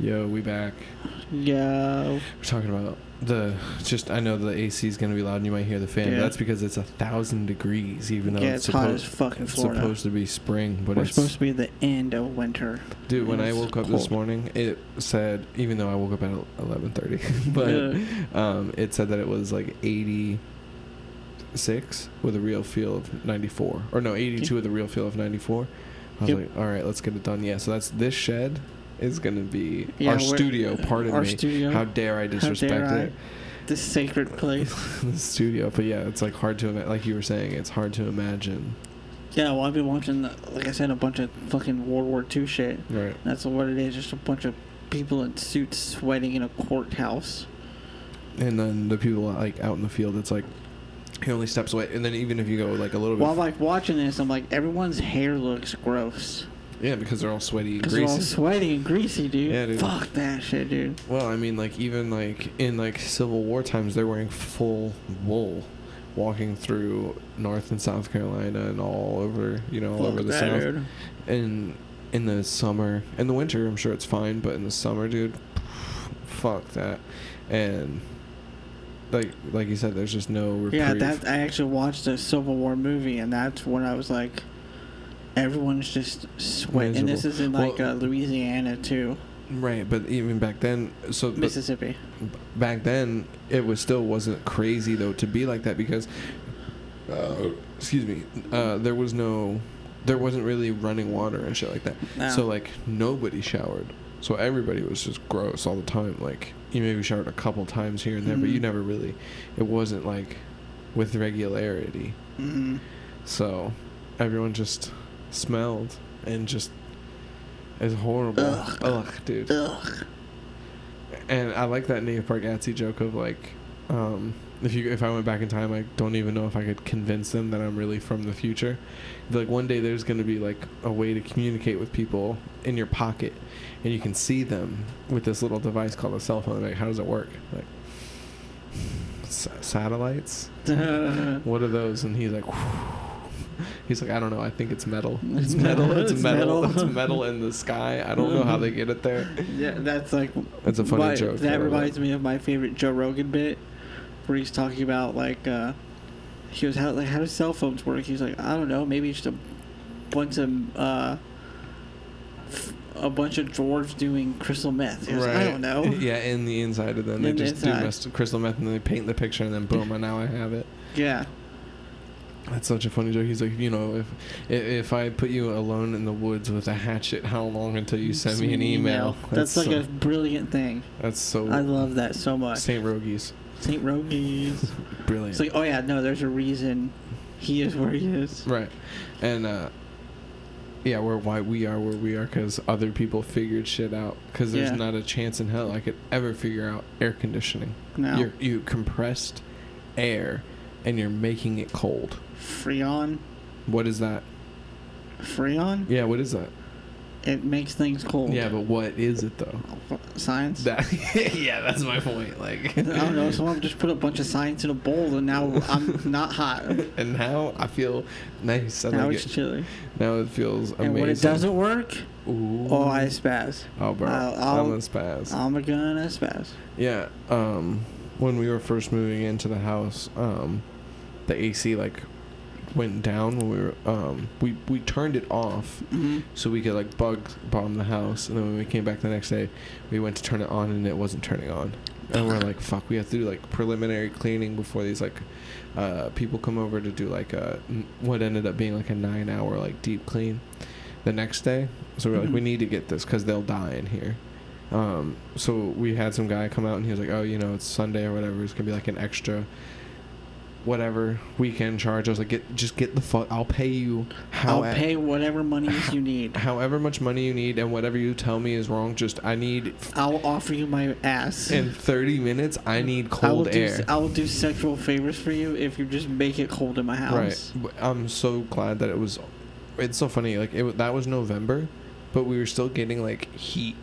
Yo, we back. Yo. We're talking about the just. I know the AC is gonna be loud, and you might hear the fan. Yeah. that's because it's a thousand degrees, even though Yeah, it's, it's hot as supposed fucking it's Florida. supposed to be spring. But We're it's supposed to be the end of winter. dude. When I woke up this morning, it said even though I woke up at eleven thirty, but Yeah. um, it said that it was like eighty six with a real feel of ninety four, or no, eighty two with a real feel of ninety four. I was Yep. like, all right, let's get it done. Yeah, so that's this shed is gonna be Yeah, our studio. Pardon our me. studio. How dare I disrespect dare I? it? This sacred place. the studio, but yeah, it's like hard to ima- like you were saying, it's hard to imagine. Yeah, well, I've been watching, like I said, a bunch of fucking World War II shit. Right. That's what it is. Just a bunch of people in suits sweating in a courthouse. And then the people like out in the field, it's like he only steps away. And then even if you go like a little bit, While like watching this, I'm like, everyone's hair looks gross. Yeah, because they're all sweaty and Because they're all sweaty and greasy, dude. Yeah, dude. Fuck that shit, dude. Well, I mean, like even like in like Civil War times, they're wearing full wool, walking through North and South Carolina and all over, you know, all Fuck over the that, South. dude. And in the summer, in the winter, I'm sure it's fine, but in the summer, dude, fuck that. And like like you said, there's just no reprieve. Yeah, that I actually watched a Civil War movie, and that's when I was like, everyone's just sweating. And this is in like Well- uh, Louisiana too, right, but even back then, so Mississippi. back then it was still wasn't crazy though to be like that because uh, excuse me uh, there was no there wasn't really running water and shit like that No. so like nobody showered so everybody was just gross all the time like you maybe showered a couple times here and there but you Mhm. never really it wasn't like with regularity hmm so everyone just smelled and just it's horrible Ugh. ugh dude Ugh. and I like that Nate Bargatze joke of like, um, if you if I went back in time, I don't even know if I could convince them that I'm really from the future. Like one day there's gonna be like a way to communicate with people in your pocket, and you can see them with this little device called a cell phone. Like, how does it work? Like, s- satellites. What are those? And he's like. He's like, I don't know. I think it's metal. It's metal. It's, It's metal. metal. It's metal in the sky. I don't know how they get it there. yeah, that's like. That's a funny my- joke. That reminds me of my favorite Joe Rogan bit, where he's talking about like, uh, he was how like how do cell phones work? He's like, I don't know, maybe just a bunch of uh, f- a bunch of dwarves doing crystal meth. He was like, I don't know. Yeah, in the inside of them, they the just do inside. mess- crystal meth and then they paint the picture and then boom, and now I have it. Yeah. That's such a funny joke. He's like, you know, if if, I put you alone in the woods with a hatchet, how long until you send me an email? That's, like so, a brilliant thing. that's so I love that so much. Saint Rogies, Saint Rogies. brilliant. It's like, oh yeah, no, there's a reason he is where he is. right, and uh, yeah, we're why we are where we are because other people figured shit out. Because there's Yeah. not a chance in hell I could ever figure out air conditioning. Now, You're, you compressed air, and you're making it cold. Freon, What is that? Freon, Yeah, what is that? it makes things cold. Yeah, but what is it though? Science. That yeah, that's my point. Like I don't know. Someone just put a bunch of science in a bowl, and now I'm not hot. and now I feel nice. I now like it's it. chilly. Now it feels amazing. And when it doesn't work, Ooh. oh, I spaz. Oh, bro, I'll- I'm I'll- a spaz. I'm a gonna spaz. yeah. Um, when we were first moving into the house, um, the AC like went down when we were um we we turned it off hmm so we could like bug bomb the house. And then when we came back the next day we went to turn it on and it wasn't turning on. And we're like fuck we have to do like preliminary cleaning before these like uh people come over to do like a what ended up being like a nine hour like deep clean the next day. So we're like we need to get this because they'll die in here. Um so we had some guy come out and he was like oh you know it's sunday or whatever. It's gonna be like an extra whatever weekend charge i was like get just get the fuck i'll pay you how I'll pay whatever monies you need. however much money you need and whatever you tell me is wrong just i need I'll offer you my ass. in 30 minutes i need I will cold do. air I will do sexual favors for you if you just make it cold in my house. right i'm so glad that it was it's so funny like it that was november but we were still getting like heat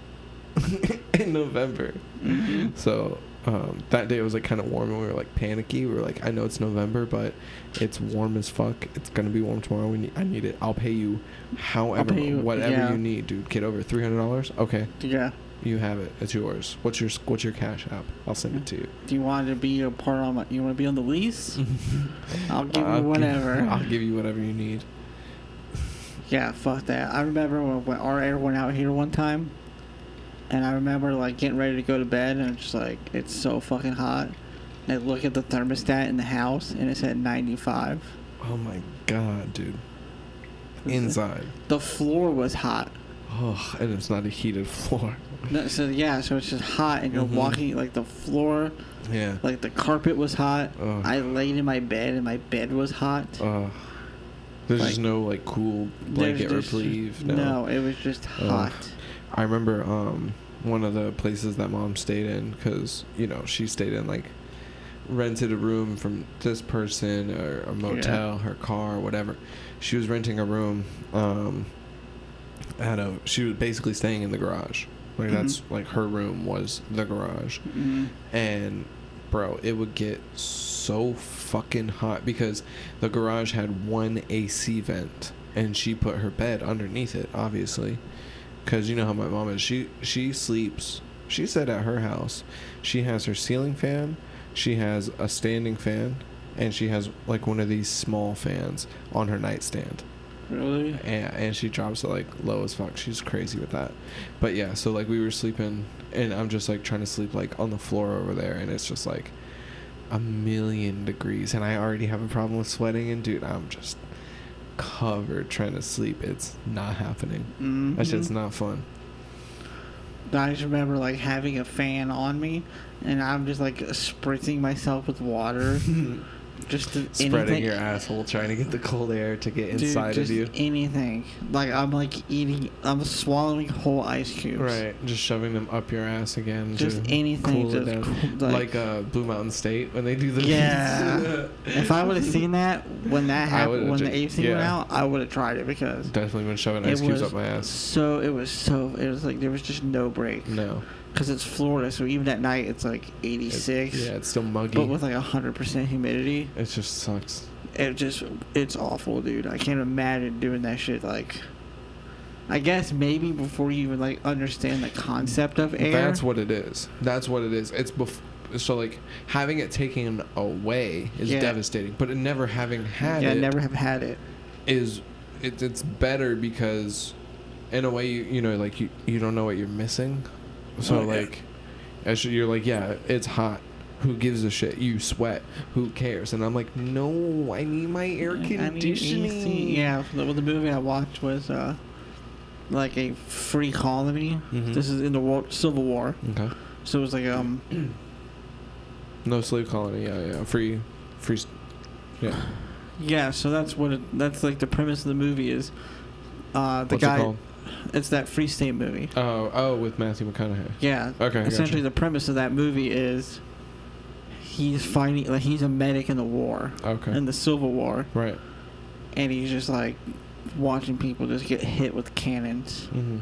in november hmm so um, that day it was like kind of warm and we were like panicky we were like i know it's november but it's warm as fuck it's gonna be warm tomorrow we need, i need it i'll pay you however pay you- whatever yeah. you need dude get over $300 okay Yeah. You have it. It's yours. What's your What's your cash app? I'll send it to you. Do you want to be a part on my? You want to be on the lease? I'll give you whatever. I'll give you whatever you need. Yeah, fuck that. I remember when, when our air went out here one time, and I remember like getting ready to go to bed, and I'm just like, it's so fucking hot. And I look at the thermostat in the house, and it's at 95. Oh my god, dude. Inside. The floor was hot. Oh, and it's not a heated floor. No, so yeah, so it's just hot, and you're Mhm. walking like the floor, Yeah. like the carpet was hot. Ugh. I laid in my bed, and my bed was hot. Uh, there's just Like- no like cool blanket just- reprieve. No. it was just hot. I remember um one of the places that mom stayed in because you know she stayed in like rented a room from this person or a motel, her car, whatever. She was renting a room. Um, at a she was basically staying in the garage. Like that's Mhm. like her room was the garage, Mm. and bro, it would get so fucking hot because the garage had one AC vent, and she put her bed underneath it, obviously, because you know how my mom is. She she sleeps. She said at her house, she has her ceiling fan, she has a standing fan, and she has like one of these small fans on her nightstand. Really? And, and she drops it like low as fuck. She's crazy with that. But yeah, so like we were sleeping, and I'm just like trying to sleep like on the floor over there, and it's just like a million degrees, and I already have a problem with sweating, and dude, I'm just covered trying to sleep. It's not happening. Mm-hmm. That shit's not fun. I just remember like having a fan on me, and I'm just like spritzing myself with water, just Spreading anything- your asshole, trying to get the cold air to get inside just of you. Anything like I'm like eating, I'm swallowing whole ice cubes. Right, just shoving them up your ass again. Just anything. cool just cool- like, uh, Blue Mountain State when they do the Yeah. if I would have seen that when that happened, when the ju- AC went out, I would have tried it because Definitely been shoving ice cubes up my ass. so. It was so. It was like there was just no break No. Because it's Florida, so even at night it's like It- 86. yeah, it's still muggy. But with like hundred percent humidity, it just sucks. it just it's awful, dude. I can't imagine doing that shit. Like, I guess maybe before you even like understand the concept of air. That's what it is. That's what it is. It's before so like having it taken away is Yeah. devastating, but never having had yeah, it never have had it. is it, it's better because in a way you you know like you you don't know what you're missing. So Oh, like as you're like yeah, it's hot. Who gives a shit? You sweat. Who cares? And I'm like, no, I need my air conditioning. Yeah, the, well, the movie I watched was uh, like a free colony. Mhm. This is in the war, Civil War, Okay. so it was like um No slave colony. Yeah, yeah. Free, free. Yeah. yeah. So that's what it, that's like the premise of the movie is. Uh, the What's it guy, called? It's that Free State movie. Oh, oh, with Matthew McConaughey. Yeah. Okay, Essentially, gotcha. the premise of that movie is he's fighting like he's a medic in the war, Okay. in the Civil War, right. and he's just like watching people just get hit with cannons hmm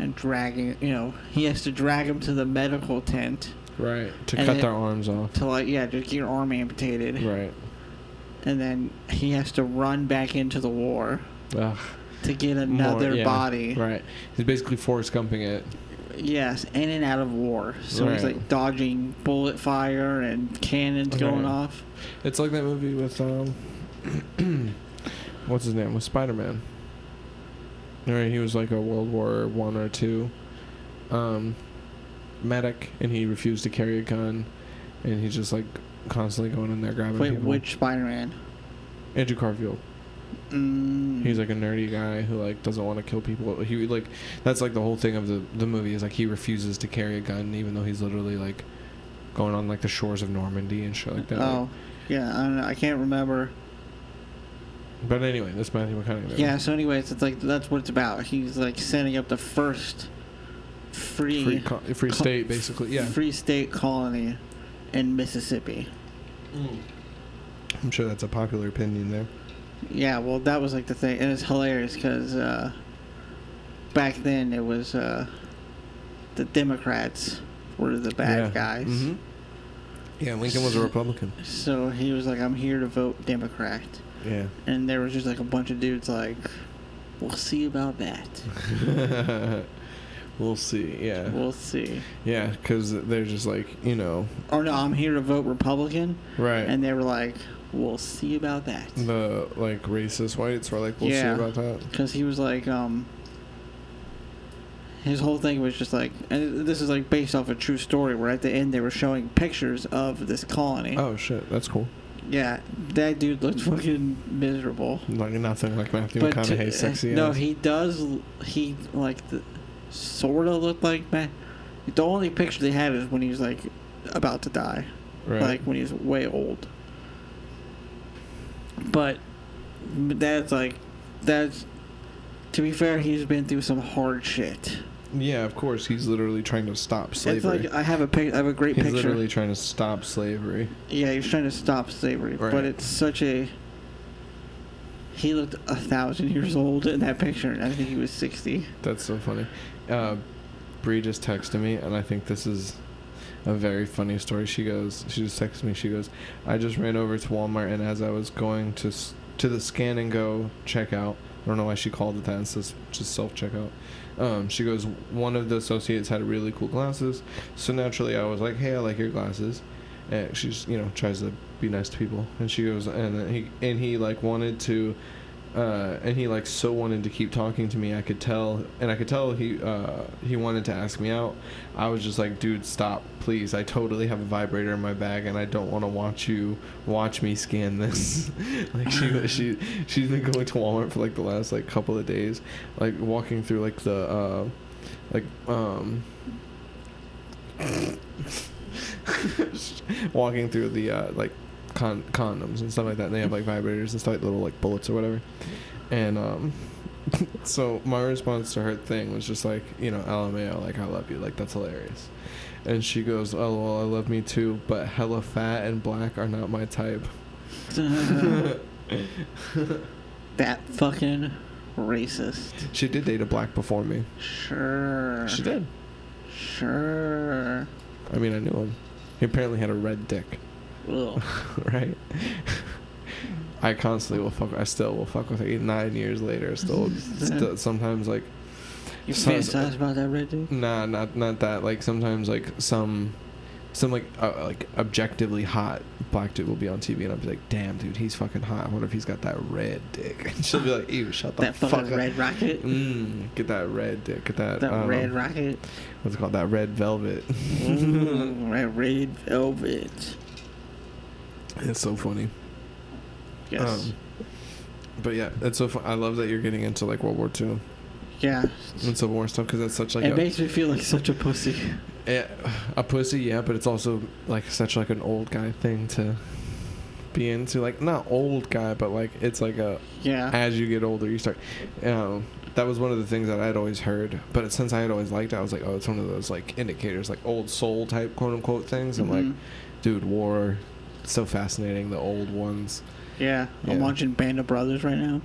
and dragging. You know, he has to drag them to the medical tent Right. To cut it- their arms off. to like yeah, just get your arm amputated, Right. and then he has to run back into the war Ugh. To get More- another yeah, body. Right. He's basically Forrest Gumping it. Yes, in and out of war. So he's Right. like dodging bullet fire and cannons going Right. off. It's like that movie with um, what's his name? With Spider Man. Right. He was like a World War One or two, um, medic, and he refused to carry a gun, and he's just like constantly going in there grabbing Wait, people. which Spider-Man? Andrew Garfield. Mm, He's like a nerdy guy who like doesn't want to kill people. He like that's like the whole thing of the the movie is like he refuses to carry a gun even though he's literally like going on like the shores of Normandy and shit like that. Oh, yeah. I don't know. I can't remember. But anyway, that's Matthew McConaughey. Yeah. So, anyways, it's like that's what it's about. He's like setting up the first free free co- free co- state basically. Yeah, free state colony in Mississippi. I'm sure that's a popular opinion there. Yeah. Well, that was like the thing, and it's hilarious because uh, back then it was uh, the Democrats were the bad yeah. guys. hmm Yeah, Lincoln was a Republican. So he was like, "I'm here to vote Democrat," Yeah. and there was just like a bunch of dudes like, "We'll see about that." We'll see. Yeah. We'll see. Yeah, because they're just like you know, Or no, I'm here to vote Republican, right? and they were like, "We'll see about that." the like racist whites were like, we'll Yeah. see about that. because he was like um his whole thing was just like and this is like based off a true story where at the end they were showing pictures of this colony Oh shit, that's cool. yeah that dude looked fucking miserable Like nothing like Matthew but to- McConaughey's sexy no ass. he does he like the sort of looked like man the only picture they had is when he was like about to die right. like when he's way old. But that's like that's to be fair, he's been through some hard shit. yeah, of course, he's literally trying to stop slavery. It's like I have a pic, I have a great he's picture. He's literally trying to stop slavery. Yeah, he's trying to stop slavery, Right. but it's such a. He looked a thousand years old in that picture, and I think he was sixty. That's so funny. Uh, Bree just texted me, and I think this is a very funny story. She goes, she just texted me. She goes, I just ran over to Walmart, and as I was going to to the scan and go checkout, I don't know why she called it that. It's just, just self checkout. Um, she goes, one of the associates had really cool glasses, so naturally I was like, hey, I like your glasses. And she's, you know, tries to be nice to people, and she goes, and he and he like wanted to uh, and he like so wanted to keep talking to me. I could tell, and I could tell he uh, he wanted to ask me out. I was just like, dude, stop, please. I totally have a vibrator in my bag, and I don't want to watch you watch me scan this. like she she she's been going to Walmart for like the last like couple of days, like walking through like the uh, like um. walking through the uh, like con- condoms and stuff like that. And they have like vibrators and stuff, like little like bullets or whatever. And um, so my response to her thing was just like, you know, LMAO, like I love you, like that's hilarious. And she goes, oh well, I love me too, but hella fat and black are not my type. that fucking racist. she did date a black before me. Sure. She did. Sure. I mean, I knew him. He apparently had a red dick. right? I constantly will fuck. I still will fuck with eight, nine years later. Still, still sometimes like You fantasize about that red dude? Nah, not not that. Like sometimes, like some, some like uh, like objectively hot black dude will be on TV, and I'll be like, "Damn, dude, he's fucking hot. What if he's got that red dick?" And she'll be like, "Ew, shut the That fuck fucking up." red rocket? Mm, get that red dick. Get that. That um, red rocket? What's it called? That red velvet. Mm, that red velvet. It's so funny. Yes. Um, but yeah, it's so fun. I love that you're getting into like World War II yeah. and Civil War stuff because that's such like it a, makes me feel like such a pussy. Yeah, a pussy, yeah, but it's also like such like an old guy thing to be into. Like not old guy, but like it's like a Yeah. as you get older, you start. Um, that was one of the things that I'd always heard, but since I had always liked it, I was like, oh, it's one of those like indicators, like old soul type quote unquote things. I'm Mhm. like, dude, war, so fascinating. The old ones. yeah. I'm yeah. watching Band of Brothers right now.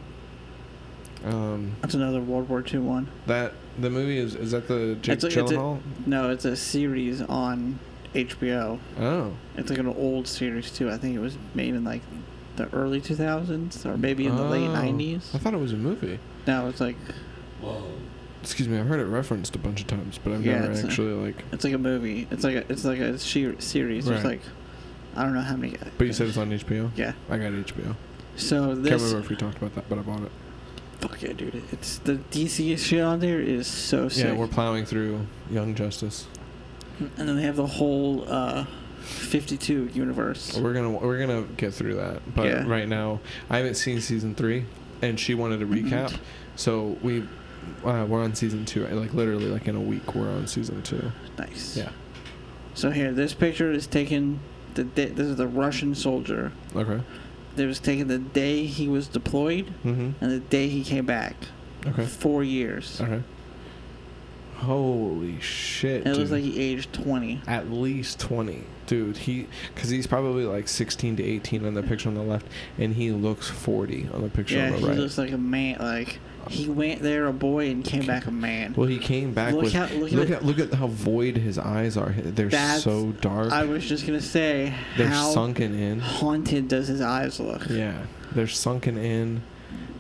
Um, That's another World War II one. that the movie is is that the Jake It's a- it's a- Gyllenhaal? No, it's a series on HBO. oh, It's like an old series too. I think it was made in like the early 2000s or maybe in the late Oh. 90s. I thought it was a movie. No, it's like well Excuse me, I've heard it referenced a bunch of times, but I've Yeah, never it's a- actually like. it's like a movie. It's like a, it's like a she- series. There's Right. like I don't know how many. But you said it's on HBO. yeah. I got HBO. So I Can't remember if we talked about that, but I bought it. fuck yeah, dude. It's the DC shit on there is so sick. Yeah, we're plowing through Young Justice. and then they have the whole uh, 52 universe. We're gonna we're gonna get through that, but Yeah. right now I haven't seen season three, and she wanted a recap, Mhm. so we uh, we're on season two. Like literally, like in a week, we're on season two. Nice. Yeah. So here, this picture is taken. The day, this is the Russian soldier. Okay. It was taken the day he was deployed Mm-hmm. and the day he came back. Okay. Four years. Okay. Holy shit! And it looks dude. like he aged 20. at least 20 dude he because he's probably like 16 to 18 on the picture on the left and he looks 40 on the picture Yeah, on the right Yeah, he looks like a man. Like he went there a boy and came back a man. well he came back Look with how- look look, at- look at how void his eyes are they're so dark I was just gonna say they're sunken in haunted does his eyes look? yeah they're sunken in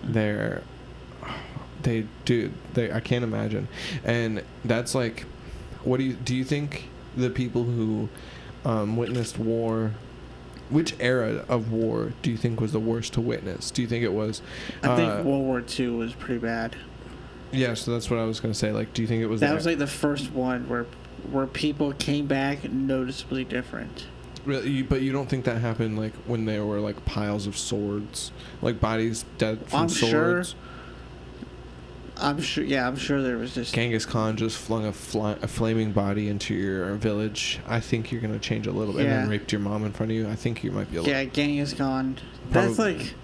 they're They do. They. I can't imagine. And that's like, what do you do? You think the people who um, witnessed war, which era of war do you think was the worst to witness? Do you think it was? I think uh, World War II was pretty bad. Yeah. So that's what I was gonna say. Like, do you think it was That was like the first one where where people came back noticeably different. Really, but you don't think that happened like when there were like piles of swords, like bodies dead from I'm sure swords. I'm sure. Yeah, I'm sure there was just. Genghis Khan just flung a, fly, a flaming body into your village. I think you're gonna change a little bit, yeah. and then raped your mom in front of you. I think you might be able. Yeah, Genghis Khan. That's like.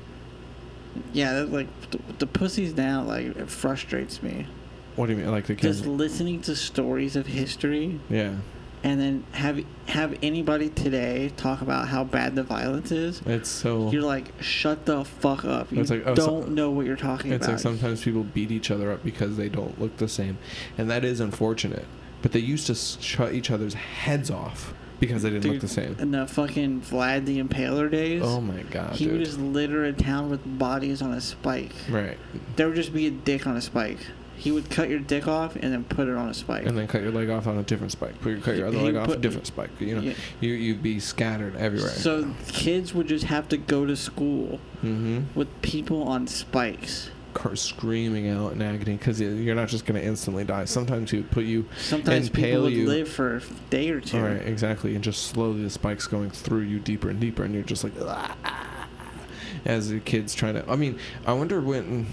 Yeah, that's like the, the pussies now. Like it frustrates me. What do you mean, like the kids? Just listening to stories of history yeah, and then have have anybody today talk about how bad the violence is. it's so. You're like, shut the fuck up. You It's like, oh, don't know what you're talking It's about. It's like sometimes people beat each other up because they don't look the same, and that is unfortunate. But they used to shut each other's heads off because they didn't look the same. In the fucking Vlad the Impaler days, Oh my god, he would just litter a town with bodies on a spike. Right, There would just be a dick on a spike. He would cut your dick off and then put it on a spike. and then cut your leg off on a different spike. Put your, cut your other He leg off a different spike. You know, Yeah. you you'd be scattered everywhere. So kids would just have to go to school mm-hmm. with people on spikes. Screaming out in agony because you're not just going to instantly die. Sometimes you put you. Sometimes Impale people would you. live for a day or two. All right, exactly, and just slowly the spikes going through you deeper and deeper, and you're just like, "Ah," as the kids trying to. I mean, I wonder when,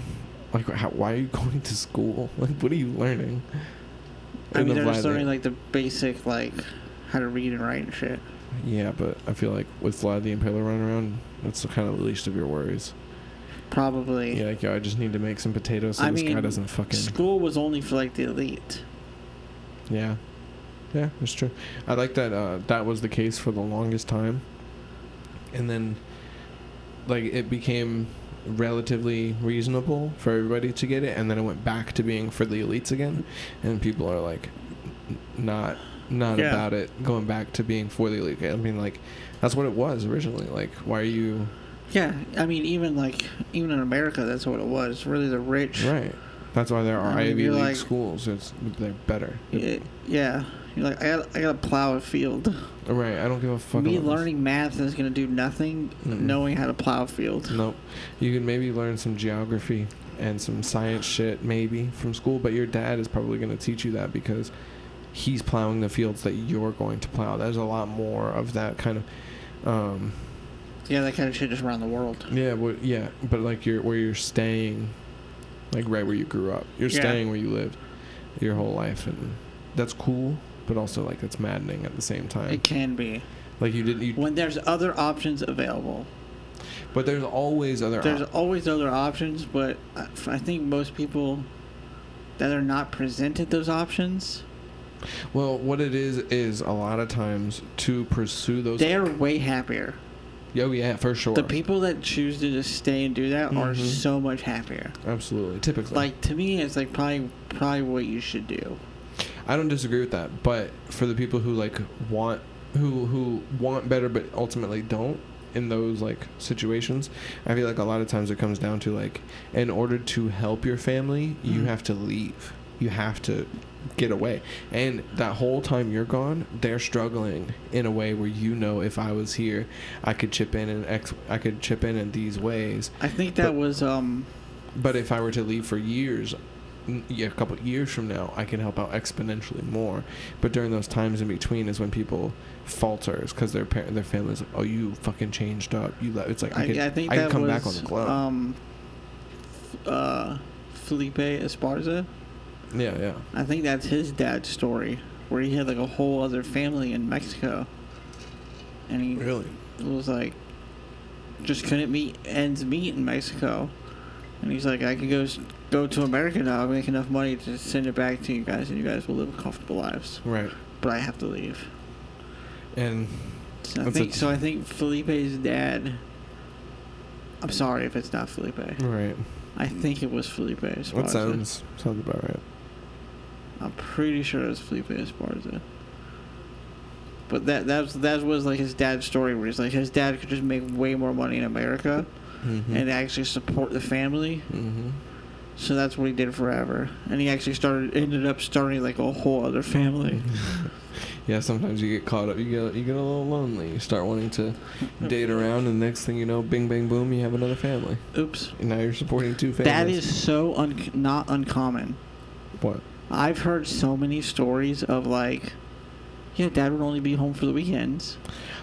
like, how, why are you going to school? Like, what are you learning? I mean, they're just learning like the basic like how to read and write and shit. Yeah, but I feel like with Vlad the Impaler running around, that's the kind of the least of your worries. Probably. Yeah, like, yo, I just need to make some potatoes so I this guy mean, doesn't fucking. School was only for like the elite. Yeah, yeah, that's true. I like that. Uh, that was the case for the longest time, and then, like, it became relatively reasonable for everybody to get it, and then it went back to being for the elites again, and people are like, not not Yeah. about it going back to being for the elite. I mean, like, that's what it was originally. Like, why are you Yeah, I mean, even like even in America, that's what it was. Really, the rich. right? That's why there are I mean, Ivy League like- schools. It's they're better. Y- Yeah, you're like I got I got to plow a field. Right. I don't give a fuck. Me about learning math is gonna do nothing. Mm-mm. Knowing how to plow a field. Nope. You can maybe learn some geography and some science shit maybe from school, but your dad is probably going to teach you that because he's plowing the fields that you're going to plow. There's a lot more of that kind of um Yeah, that kind of shit just around the world. yeah, what yeah, but like you're where you're staying like right where you grew up. You're Yeah. staying where you lived your whole life and that's cool, but also like it's maddening at the same time. It can be Like you didn't you when there's other options available. but there's always other There's op- always other options, but I, I think most people that are not presented those options, Well, what it is is a lot of times to pursue those they're way happier. Oh yeah, for sure. The people that choose to just stay and do that are Mhm. so much happier. Absolutely. Typically. Like to me, it's like probably probably what you should do. I don't disagree with that, but for the people who like want who who want better but ultimately don't in those like situations, I feel like a lot of times it comes down to like in order to help your family, you Mhm. have to leave. You have to get away. And that whole time you're gone, they're struggling in a way where you know if I was here, I could chip in and ex- I could chip in in these ways. I think that But- was um But if I were to leave for years, a couple years from now, I can help out exponentially more. But during those times in between is when people falters because their parent, their families, like, oh, you fucking changed up. You, le-. it's like I, I, could, I think I could come was back on the club. um uh Felipe Esparza. yeah, yeah, I think that's his dad's story, where he had like a whole other family in Mexico, and he really. It was like, just couldn't meet ends meet in Mexico, and he's like, I can go go to America now, and make enough money to send it back to you guys, and you guys will live comfortable lives, Right, but I have to leave. and So I think a- so. I think Felipe's dad. I'm sorry if it's not Felipe. right. I think it was Felipe Esparza. That sounds sounds about right. I'm pretty sure it was Felipe Esparza. But that that was, that was like his dad's story, where he's like his dad could just make way more money in America Mm-hmm. and actually support the family, mm-hmm. So that's what he did forever, and he actually started ended up starting like a whole other family. Yeah, sometimes you get caught up. You get you get a little lonely. You start wanting to date around, and next thing you know, bing bang boom, you have another family. Oops. And now you're supporting two families. That is so un- not uncommon. what? I've heard so many stories of like, yeah, dad would only be home for the weekends,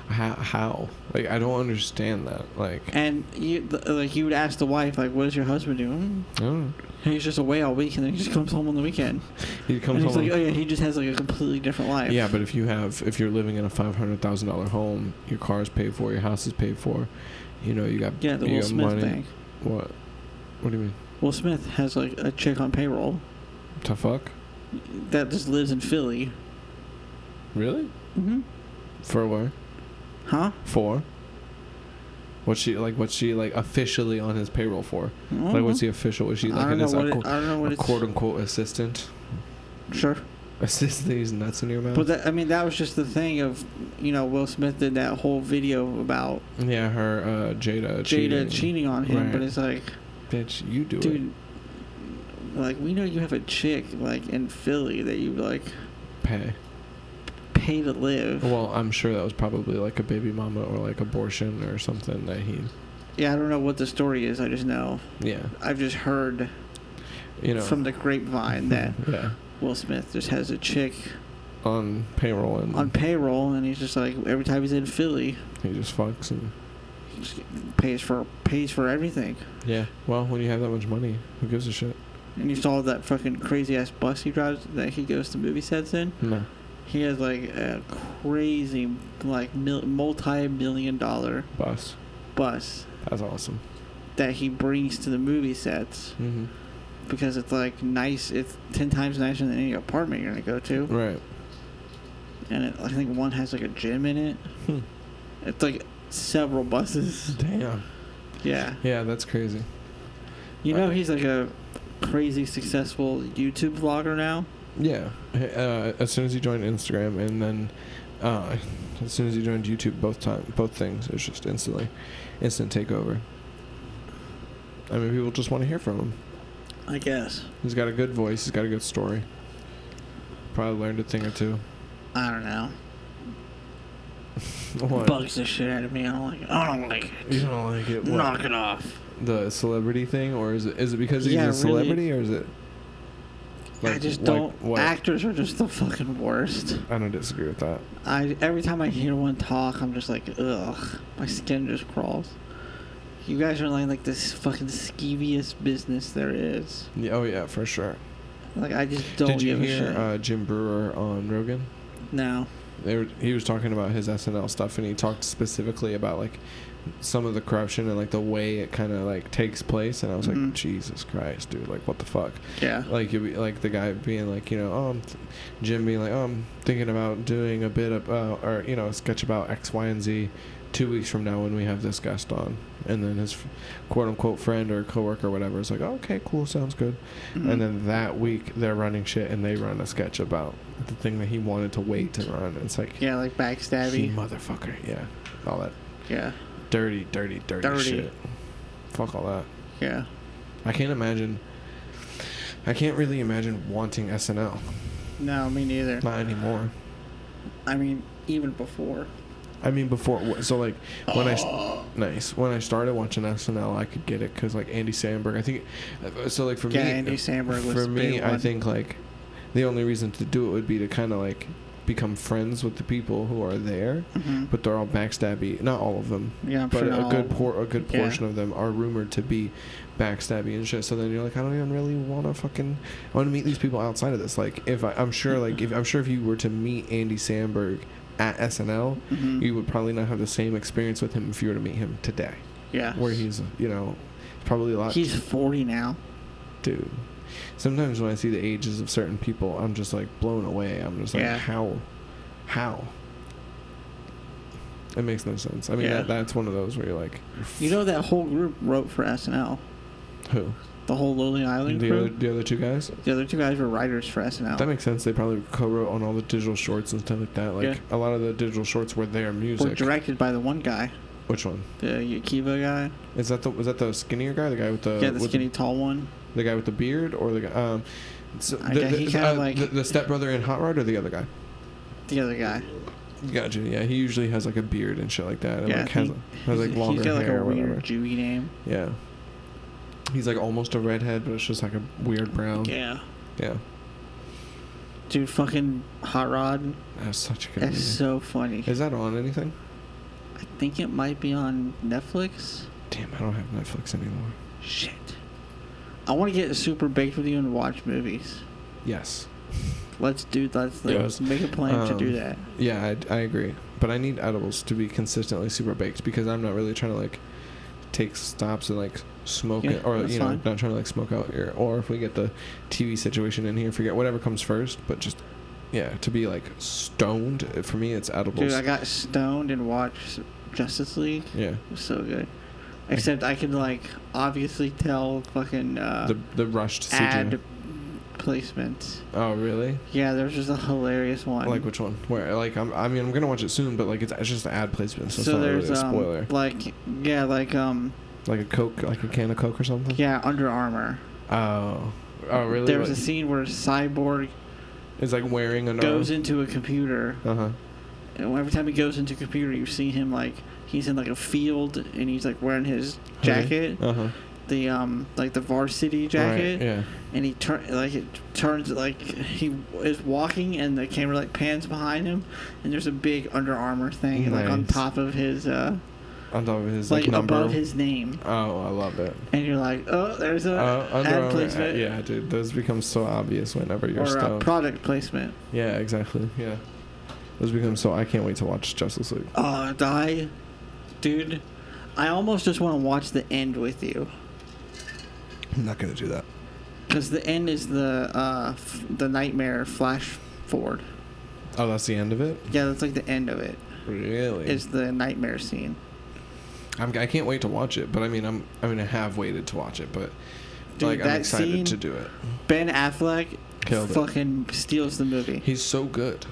How? How? Like I don't understand that. Like and you like you would ask the wife like, "What is your husband doing?" "Mm, I don't know. He's just away all week, and then he just comes home on the weekend. He comes and he's home. like, "Oh yeah, he just has like a completely different life." yeah, but if you have, if you're living in a five hundred thousand dollar home, your car is paid for, your house is paid for, you know, you got yeah, the Will Smith money. thing. What? What do you mean? Will Smith has like a chick on payroll To fuck? that just lives in Philly. Really? Mm-hmm. For where? Huh? For? What's she like? What's she like officially on his payroll for? Like, what's the official? Is she I like don't an know ass- what a, it, I don't know what it's. quote unquote assistant? Sure. Assistant he's nuts in your mouth. But that, I mean, that was just the thing of, you know, Will Smith did that whole video about yeah, her uh, Jada. Jada cheating. cheating, on him, but it's like, Bitch, you do it. dude, like we know you have a chick like in Philly that you like Pay. Pay to live. Well, I'm sure that was probably like a baby mama or like abortion or something that he. Yeah, I don't know what the story is. I just know Yeah. I've just heard You know. from the grapevine that yeah. Will Smith just has a chick On payroll and on payroll, and he's just like every time he's in Philly, he just fucks and. just pays for pays for everything. Yeah. Well, when you have that much money, who gives a shit? And you saw that fucking crazy ass bus he drives that he goes to movie sets in. No. He has like a crazy, like mil- multi-million dollar Bus. bus That's awesome. that he brings to the movie sets Mm-hmm. because it's like nice. It's ten times nicer than any apartment you're gonna go to, Right. and it, I think one has like a gym in it. Hmm. It's like several buses. Damn. Yeah, Yeah, that's crazy. you know he's like a crazy successful YouTube vlogger now. Yeah. Uh, as soon as he joined Instagram, and then uh, as soon as he joined YouTube, both time, both things, it's just instantly, instant takeover. I mean, people just want to hear from him. I guess. He's got a good voice. He's got a good story. Probably learned a thing or two. I don't know. What? Bugs the shit out of me. I don't like it. I don't like it. You don't like it? What? Knock it off. The celebrity thing, or is it is it because he's Yeah, a really. celebrity, or is it? I just like don't. Actors are just the fucking worst. I don't disagree with that. I every time I hear one talk, I'm just like, ugh, my skin just crawls. You guys are like like this fucking skeeviest business there is. Yeah, oh yeah, for sure. Like I just don't Did you hear uh, Jim Breuer on Rogan? no. They were, he was talking about his SNL stuff, and he talked specifically about like some of the corruption and like the way it kind of like takes place. And I was Mhm. like, Jesus Christ, dude! Like, what the fuck? Yeah. Like, you'd be, like the guy being like, you know, oh, I'm Jim being like, oh, I'm thinking about doing a bit of, uh, or you know, a sketch about X, Y, and Z. Two weeks from now, when we have this guest on, and then his quote unquote friend or coworker or whatever is like, oh, okay, cool, sounds good. Mhm. And then that week they're running shit and they run a sketch about the thing that he wanted to wait to run. It's like yeah, like he backstabby. motherfucker, yeah, all that Yeah. Dirty, dirty, dirty, Dirty. shit. Fuck all that. Yeah. I can't imagine. I can't really imagine wanting SNL. No, me neither. Not anymore. I mean, even before. I mean, before so like when I nice when I started watching SNL, I could get it because like Andy Samberg. I think uh, so. Like for Yeah, me, Andy Samberg was for me, I one. think like the only reason to do it would be to kind of like become friends with the people who are there, Mhm. but they're all backstabby. Not all of them, yeah, I'm but sure a good por- a good Yeah. portion of them are rumored to be backstabby and shit. So then you're like, I don't even really want to fucking I want to meet these people outside of this. Like, if I, I'm sure, like, if I'm sure if you were to meet Andy Samberg at SNL, Mhm. you would probably not have the same experience with him if you were to meet him today, Yeah. where he's, you know, probably a lot. He's 40 now. dude. Sometimes when I see the ages of certain people, I'm just like blown away. I'm just like, Yeah. how, how? It makes no sense. I mean, Yeah. that, that's one of those where you're like, You know that whole group wrote for SNL. who? The whole Lonely Island The crew. other, the other two guys. the other two guys were writers for SNL. That makes sense. They probably co-wrote on all the digital shorts and stuff like that. Like Yeah. a lot of the digital shorts were their were music. directed by the one guy, Which one? the Akiva guy. Is that the was that the skinnier guy? The guy with the yeah, the skinny tall one. The guy with the beard or the guy? Um, so the, the, uh, like- the, the stepbrother in Hot Rod or the other guy? The other guy. Gotcha. Yeah, he usually has like a beard and shit like that. And Yeah, like has, he- has like longer he's got like hair a or whatever. weird Jewy name. Yeah. He's like almost a redhead, but it's just like a weird brown. Yeah. Yeah. Dude, fucking Hot Rod. That's such a good That's movie. so funny. Is that on anything? I think it might be on Netflix. Damn, I don't have Netflix anymore. Shit. I want to get super baked with you and watch movies. Yes. Let's do let's, make a plan to do Um, that. Yeah, I, I agree. But I need edibles to be consistently super baked because I'm not really trying to like take stops and like smoke Yeah, it or you know fine. not trying to like smoke out here or if we get the TV situation in here, forget whatever comes first. But just yeah, to be like stoned for me, it's edibles. Dude, I got stoned and watched Justice League. yeah, It was so good. Except I could like obviously tell fucking uh, the the rushed CG. ad placements. Oh really? Yeah, there's just a hilarious one. Like which one? Where like I'm I mean I'm gonna watch it soon, but like it's, it's just an ad placement, so, it's not there's really a um spoiler. like yeah like um like a Coke, like a can of Coke or something. yeah Under Armour. Oh. Oh really? There was a scene where Cyborg Is like wearing a goes into a computer. Uh huh. And every time he goes into a computer, you see him like he's in like a field and he's like wearing his jacket, Uh huh. the um like the varsity jacket, Right, yeah. and he turn like it turns like he is walking and the camera like pans behind him, and there's a big Under Armour thing like on top of his uh On top of his like, like, above his name, Oh, I love it. and you're like, oh, there's a Uh, Under ad uh, placement. yeah, dude, those become so obvious whenever you're or uh, stoned. product placement. yeah, exactly. Yeah, those become so. I can't wait to watch Justice League. Oh, die, dude! I almost just want to watch the end with you. I'm not gonna do that. Because the end is the uh, f- the nightmare flash forward. Oh, that's the end of it. Yeah, that's like the end of it. Really? Is the nightmare scene. I'm, I can't wait to watch it. But I mean, I'm. I mean, I have waited to watch it, but Dude, like I'm that excited scene, to do it. Ben Affleck Killed it. fucking steals the movie. He's so good.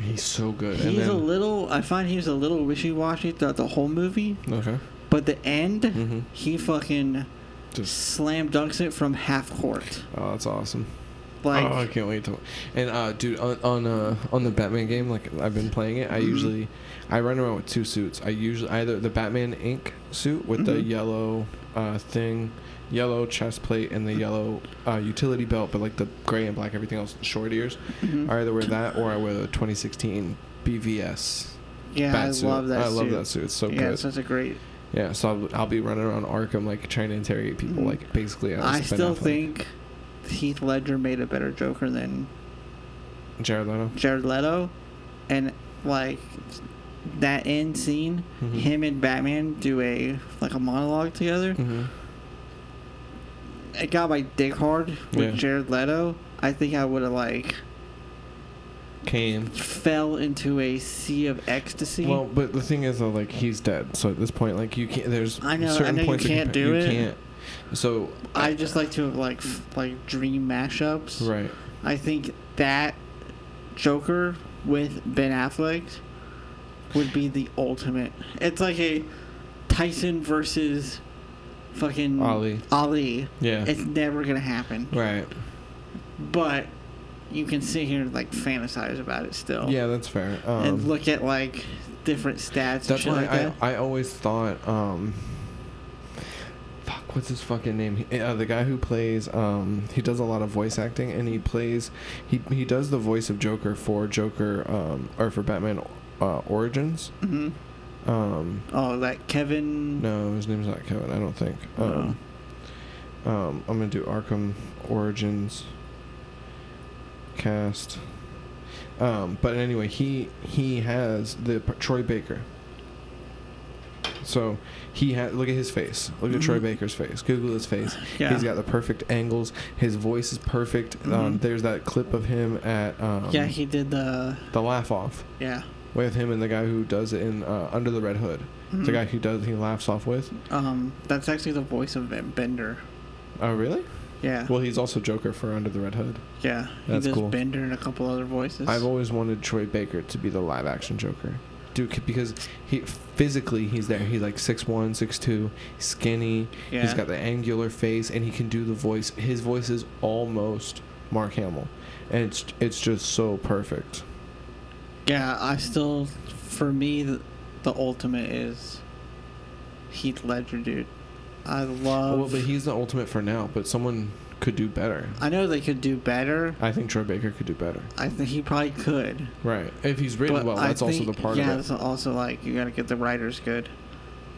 He's so good. and He's then, a little. I find he's a little wishy washy throughout the whole movie, okay. but the end, Mm-hmm. he fucking Just slam dunks it from half court. oh, that's awesome. Like, oh, I can't wait to. And uh, dude, on on, uh, on the Batman game, like I've been playing it. I Mhm. usually, I run around with two suits. I usually either the Batman Inc suit with the Mhm. yellow uh, thing, yellow chest plate, and the yellow uh, utility belt, but like the gray and black, everything else short ears. mhm. I either wear that or I wear the 2016 BVS yeah, I suit. love that. I love suit. that suit. It's so good. yeah, good. it's such a great. yeah, so I'll, I'll be running around Arkham like trying to interrogate people, Mhm. like basically. as I still think Heath Ledger made a better Joker than Jared Leto. Jared Leto, and like that end scene, Mhm. him and Batman do a like a monologue together. Mm-hmm. It got my dick hard with Yeah. Jared Leto. I think I would have like Came. fell into a sea of ecstasy. Well, but the thing is, though, like he's dead. So at this point, like you can't. There's I know- I certain know you points you can't can, do you it. can't. So I just like to like f- like dream mashups. right. I think that Joker with Ben Affleck would be the ultimate. It's like a Tyson versus fucking Ali. Ali. Yeah. It's never gonna happen. right. But you can sit here and like fantasize about it still. Yeah, that's fair. Um, and look at like different stats. that's why like I, that. I always thought. um Fuck, what's his fucking name? Uh, the guy who plays. um He does a lot of voice acting, and he plays. He he does the voice of Joker for Joker, um or for Batman uh, Origins. hmm Um, Oh, that Kevin. No, his name's not Kevin. I don't think. Um, um, I'm gonna do Arkham Origins cast. Um, but anyway, he he has the Troy Baker. So he had look at his face. Look at Troy Mhm. Baker's face. Google his face. Yeah. He's got the perfect angles. His voice is perfect. Um, Mhm. there's that clip of him at um, yeah, he did the. the laugh off Yeah. With him and the guy who does it in uh, Under the Red Hood. The Mhm. guy who does he laughs off with. Um, that's actually the voice of Bender. Oh really? Yeah. Well, he's also Joker for Under the Red Hood. yeah. He that's does cool. Bender and a couple other voices. I've always wanted Troy Baker to be the live action Joker. dude, because he physically he's there. He's like six one, six two, skinny. Yeah. He's got the angular face, and he can do the voice. His voice is almost Mark Hamill, and it's it's just so perfect. Yeah, I still, for me, the, the ultimate is Heath Ledger, dude. I love. well, but he's the ultimate for now. But someone could do better. I know they could do better. I think Troy Baker could do better. I think he probably could. Right. If he's written but well, I that's also the part yeah, of it's also like you got to get the writers good.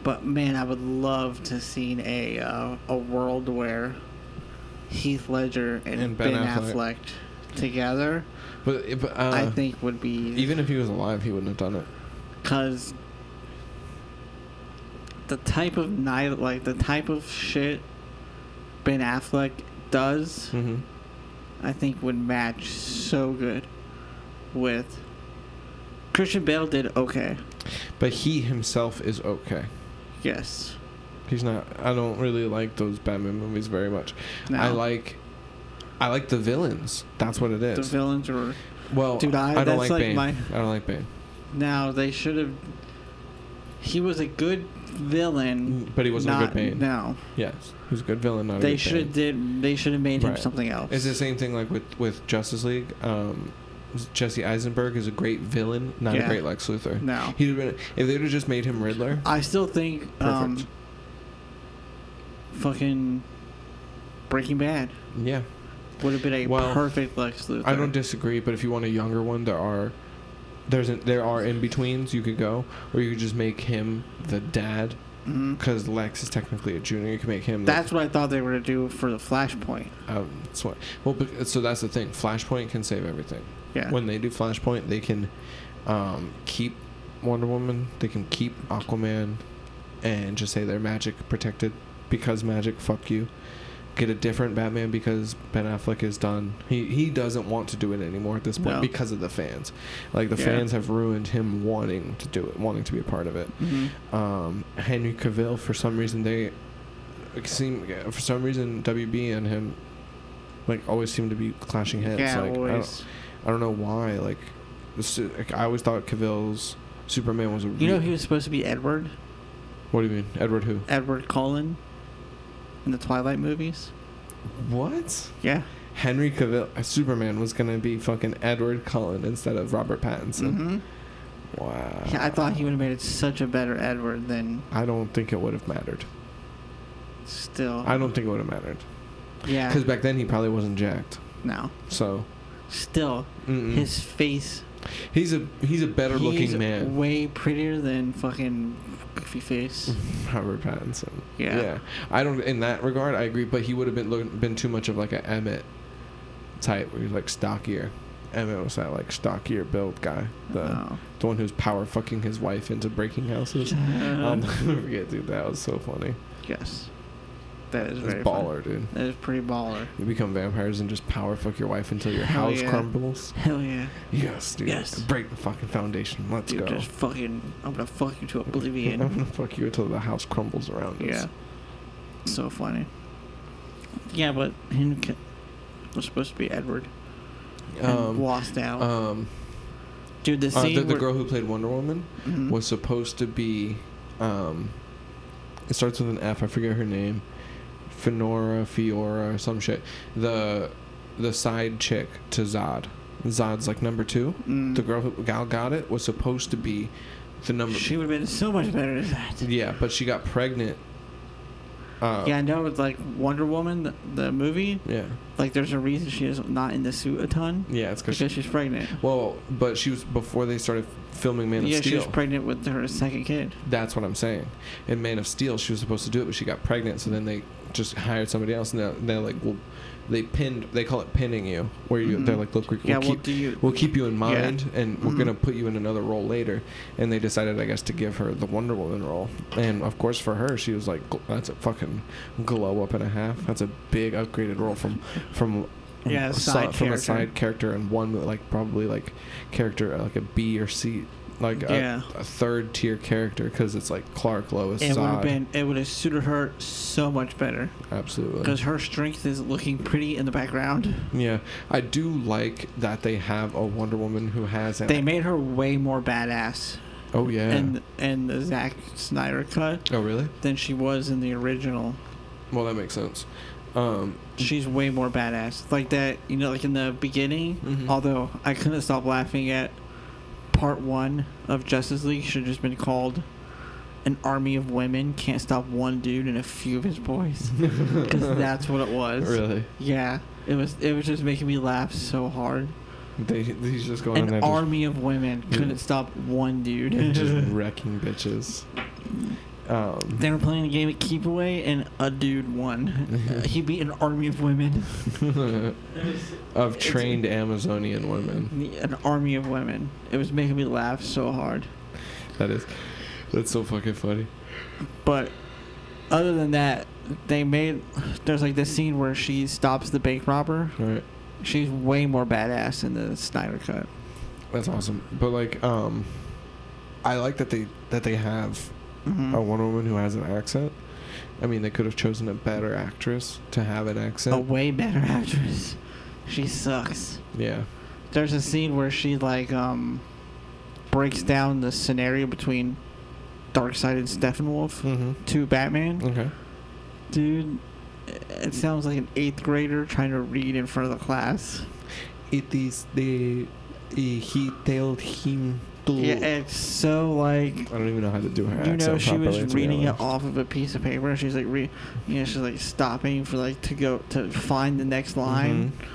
But man, I would love to see a uh, a world where Heath Ledger and, And Ben, Ben Affleck. Affleck. together, But, if, uh, I think would be even if he was alive, he wouldn't have done it. because the type of night, like the type of shit Ben Affleck does, Mm-hmm. I think would match so good with Christian Bale. Did okay, But he himself is okay. yes. He's not. I don't really like those Batman movies very much. No. I like. I like the villains. That's what it is. the villains were well, Dude, I- I don't like, like Bane. my- I don't like Bane. now they should have. He was a good villain, But he wasn't not a good Bane. no. Yes, he's a good villain, not They should have did. They should have made him something else. It's the same thing like with with Justice League. Um, Jesse Eisenberg is a great villain, not Yeah. a great Lex Luthor. no. He'd have been if they'd have just made him Riddler. I still think um, fucking Breaking Bad Yeah, would have been a Well, perfect Lex Luthor. I don't disagree. But if you want a younger one, there are there's a, there are in betweens you could go, or you could just make him the dad because Lex is technically a junior. You can make him. That's what I thought they were gonna do for the Flashpoint. the, um, that's what. Well, but, so that's the thing. Flashpoint can save everything. Yeah. When they do Flashpoint, they can um, keep Wonder Woman. They can keep Aquaman, and just say they're magic protected because magic. Fuck you. Get a different Batman because Ben Affleck is done. He he doesn't want to do it anymore at this point No. because of the fans. Like the Yeah. fans have ruined him wanting to do it, wanting to be a part of it. Mhm. Um, Henry Cavill, for some reason, they seem for some reason WB and him like always seem to be clashing heads. Yeah, like, I don't- always. I don't know why. Like, the su- like, I always thought Cavill's Superman was a. You know he was supposed to be Edward, What do you mean, Edward? Who? Edward Cullen, in the Twilight movies. What? Yeah. Henry Cavill, uh, Superman was gonna be fucking Edward Cullen instead of Robert Pattinson. hmm Wow. Yeah, I thought he would have made it such a better Edward than I don't think it would have mattered. still. I don't think it would have mattered Yeah. because back then he probably wasn't jacked. No. So Still, mm-mm. his face. he's a he's a better he's looking man. Way prettier than fucking goofy face. Robert Pattinson. Yeah. Yeah, I don't. In that regard, I agree. But he would have been been too much of like a Emmett type, where he's like stockier. Emmett was that like stockier build guy, the Oh. the one who's power fucking his wife into breaking houses. Um, I'll never forget, dude. That was so funny. yes. That is It's very fun. baller, dude. That is pretty baller. You become vampires and just power fuck your wife until your Hell house yeah. crumbles. Hell yeah. Yes, dude. Yes. Break the fucking foundation. Let's Dude, go. just fucking. I'm gonna fuck you to oblivion. I'm gonna fuck you until the house crumbles around us. yeah. So funny. Yeah, but he was supposed to be Edward. Um, lost out. um, Dude, the uh, scene the, the girl who played Wonder Woman Mhm. was supposed to be um it starts with an F, I forget her name. Fenora, Fiora, some shit. The the side chick to Zod. Zod's like number two. Mm. The girl who Gal got it was supposed to be the number She would have been so much better than that. Yeah, but she got pregnant. Uh, yeah, I know. It's like Wonder Woman, the, the movie. yeah. Like, there's a reason she is not in the suit a ton Yeah, it's because because she's pregnant. well, but she was before they started filming Man of Steel. yeah, she was pregnant with her second kid. That's what I'm saying. In Man of Steel, she was supposed to do it, but she got pregnant. So then they just hired somebody else, and they're, they're like, well, they pinned. They call it pinning you, where you Mhm. they're like, look, we, Yeah, we'll well, keep do you? we'll keep you in Yeah. mind, and we're Mhm. gonna put you in another role later. And they decided, I guess, to give her the Wonder Woman role. And of course, for her, she was like, that's a fucking glow up and a half. That's a big upgraded role from from Yeah, a side from a side character and one like probably like character like a B or C like Yeah. a, a third tier character because it's like Clark Lois It would have been. It would have suited her so much better absolutely because her strength is looking pretty in the background. yeah I do like that they have a Wonder Woman who has an They made her way more badass. Oh yeah. And in the Zack Snyder cut oh really? than she was in the original. Well, that makes sense. Um, She's way more badass. Like that, you know, like in the beginning. Mhm. Although I couldn't stop laughing at part one of Justice League should have just been called "An Army of Women Can't Stop One Dude and a Few of His Boys," because that's what it was. really. Yeah, it was. It was just making me laugh so hard. They he's just going in An army of women couldn't stop one dude. just, just wrecking bitches. Um, they were playing a game at Keep Away, and a dude won. Uh, he beat an army of women. of It's- trained Amazonian women. An army of women. It was making me laugh so hard. That is. That's so fucking funny. But other than that, they made there's like this scene where she stops the bank robber. Right. She's way more badass in the Snyder cut. That's awesome. But like, um, I like that they that they have Mhm. a Wonder Woman who has an accent. I mean, they could have chosen a better actress to have an accent. A way better actress. She sucks. Yeah. There's a scene where she like um breaks down the scenario between Darkseid and Steppenwolf Mm-hmm. to Batman. Okay. Dude, it sounds like an eighth grader trying to read in front of the class. It is the he told him. Yeah, it's so like I don't even know how to do her you accent know she was properly, to be reading it off of a piece of paper. She's like re, you know she's like stopping for like to go to find the next line. Mhm.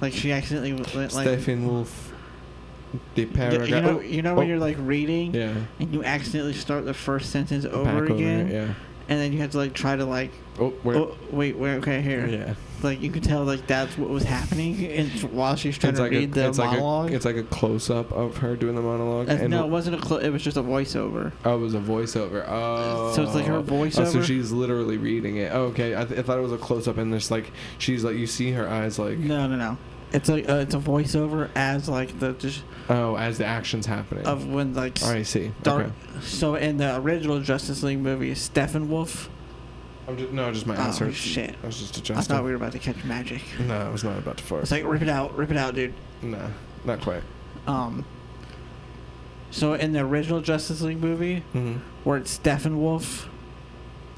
Like she accidentally went like Stephen Wolf. The paragraph. you know oh, you know when oh, you're like reading Yeah. and you accidentally start the first sentence Back over again it, yeah. and then you have to like try to like Oh, where? oh wait wait okay here Yeah. Like you could tell like that's what was happening and while she's trying It's to like read a, the it's like monologue. a, it's like a close up of her doing the monologue. And no, it wasn't a clo- it was just a voiceover. Oh, it was a voiceover. Oh. So it's like her Oh, so she's literally reading it. Oh, okay. I, th- I thought it was a close up, and there's like she's like you see her eyes like No, no, no. It's like uh, it's a voiceover as like the just oh as the action's happening. of when like Oh, I see. Dark. Okay. So in the original Justice League movie, Stephen Steppenwolf. I'm just no, just my Oh, answer. shit. I was just adjusting. I thought we were about to catch magic. No, I was not about to fart. It's like rip it out, rip it out, dude. no, not quite. Um. So in the original Justice League movie, Mm-hmm. where it's Steppenwolf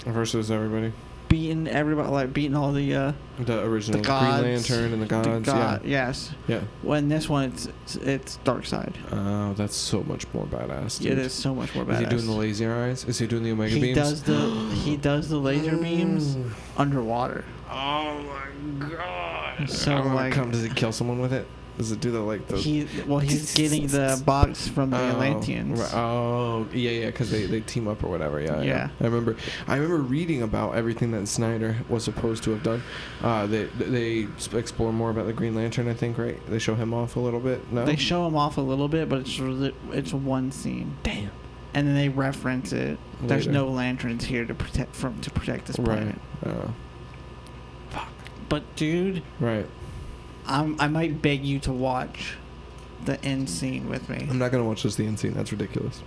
Versus everybody. Beating everybody, like beating all the uh, The original the Green Lantern and the gods. the god, yes. Yeah. Yeah. When this one, it's it's, Darkseid. Oh, that's so much more badass. Dude. It is so much more badass. Is he doing the laser eyes? Is he doing the omega he beams? does the he does the laser beams Mm. underwater. Oh my god! So, I'm like- come. Does he kill someone with it? Does it do the like the? He well, he's getting the box from the Oh, Atlanteans. right. Oh, yeah, yeah, because they, they team up or whatever. Yeah, yeah, Yeah. I remember. I remember reading about everything that Snyder was supposed to have done. Uh, they they explore more about the Green Lantern. I think right. They show him off a little bit. No. They show him off a little bit, but it's really, it's one scene. Damn. And then they reference it. There's no lanterns here to protect from to protect this Right. planet. Oh. But dude, Right. I'm I might beg you to watch the end scene with me. I'm not gonna watch just the end scene. That's ridiculous.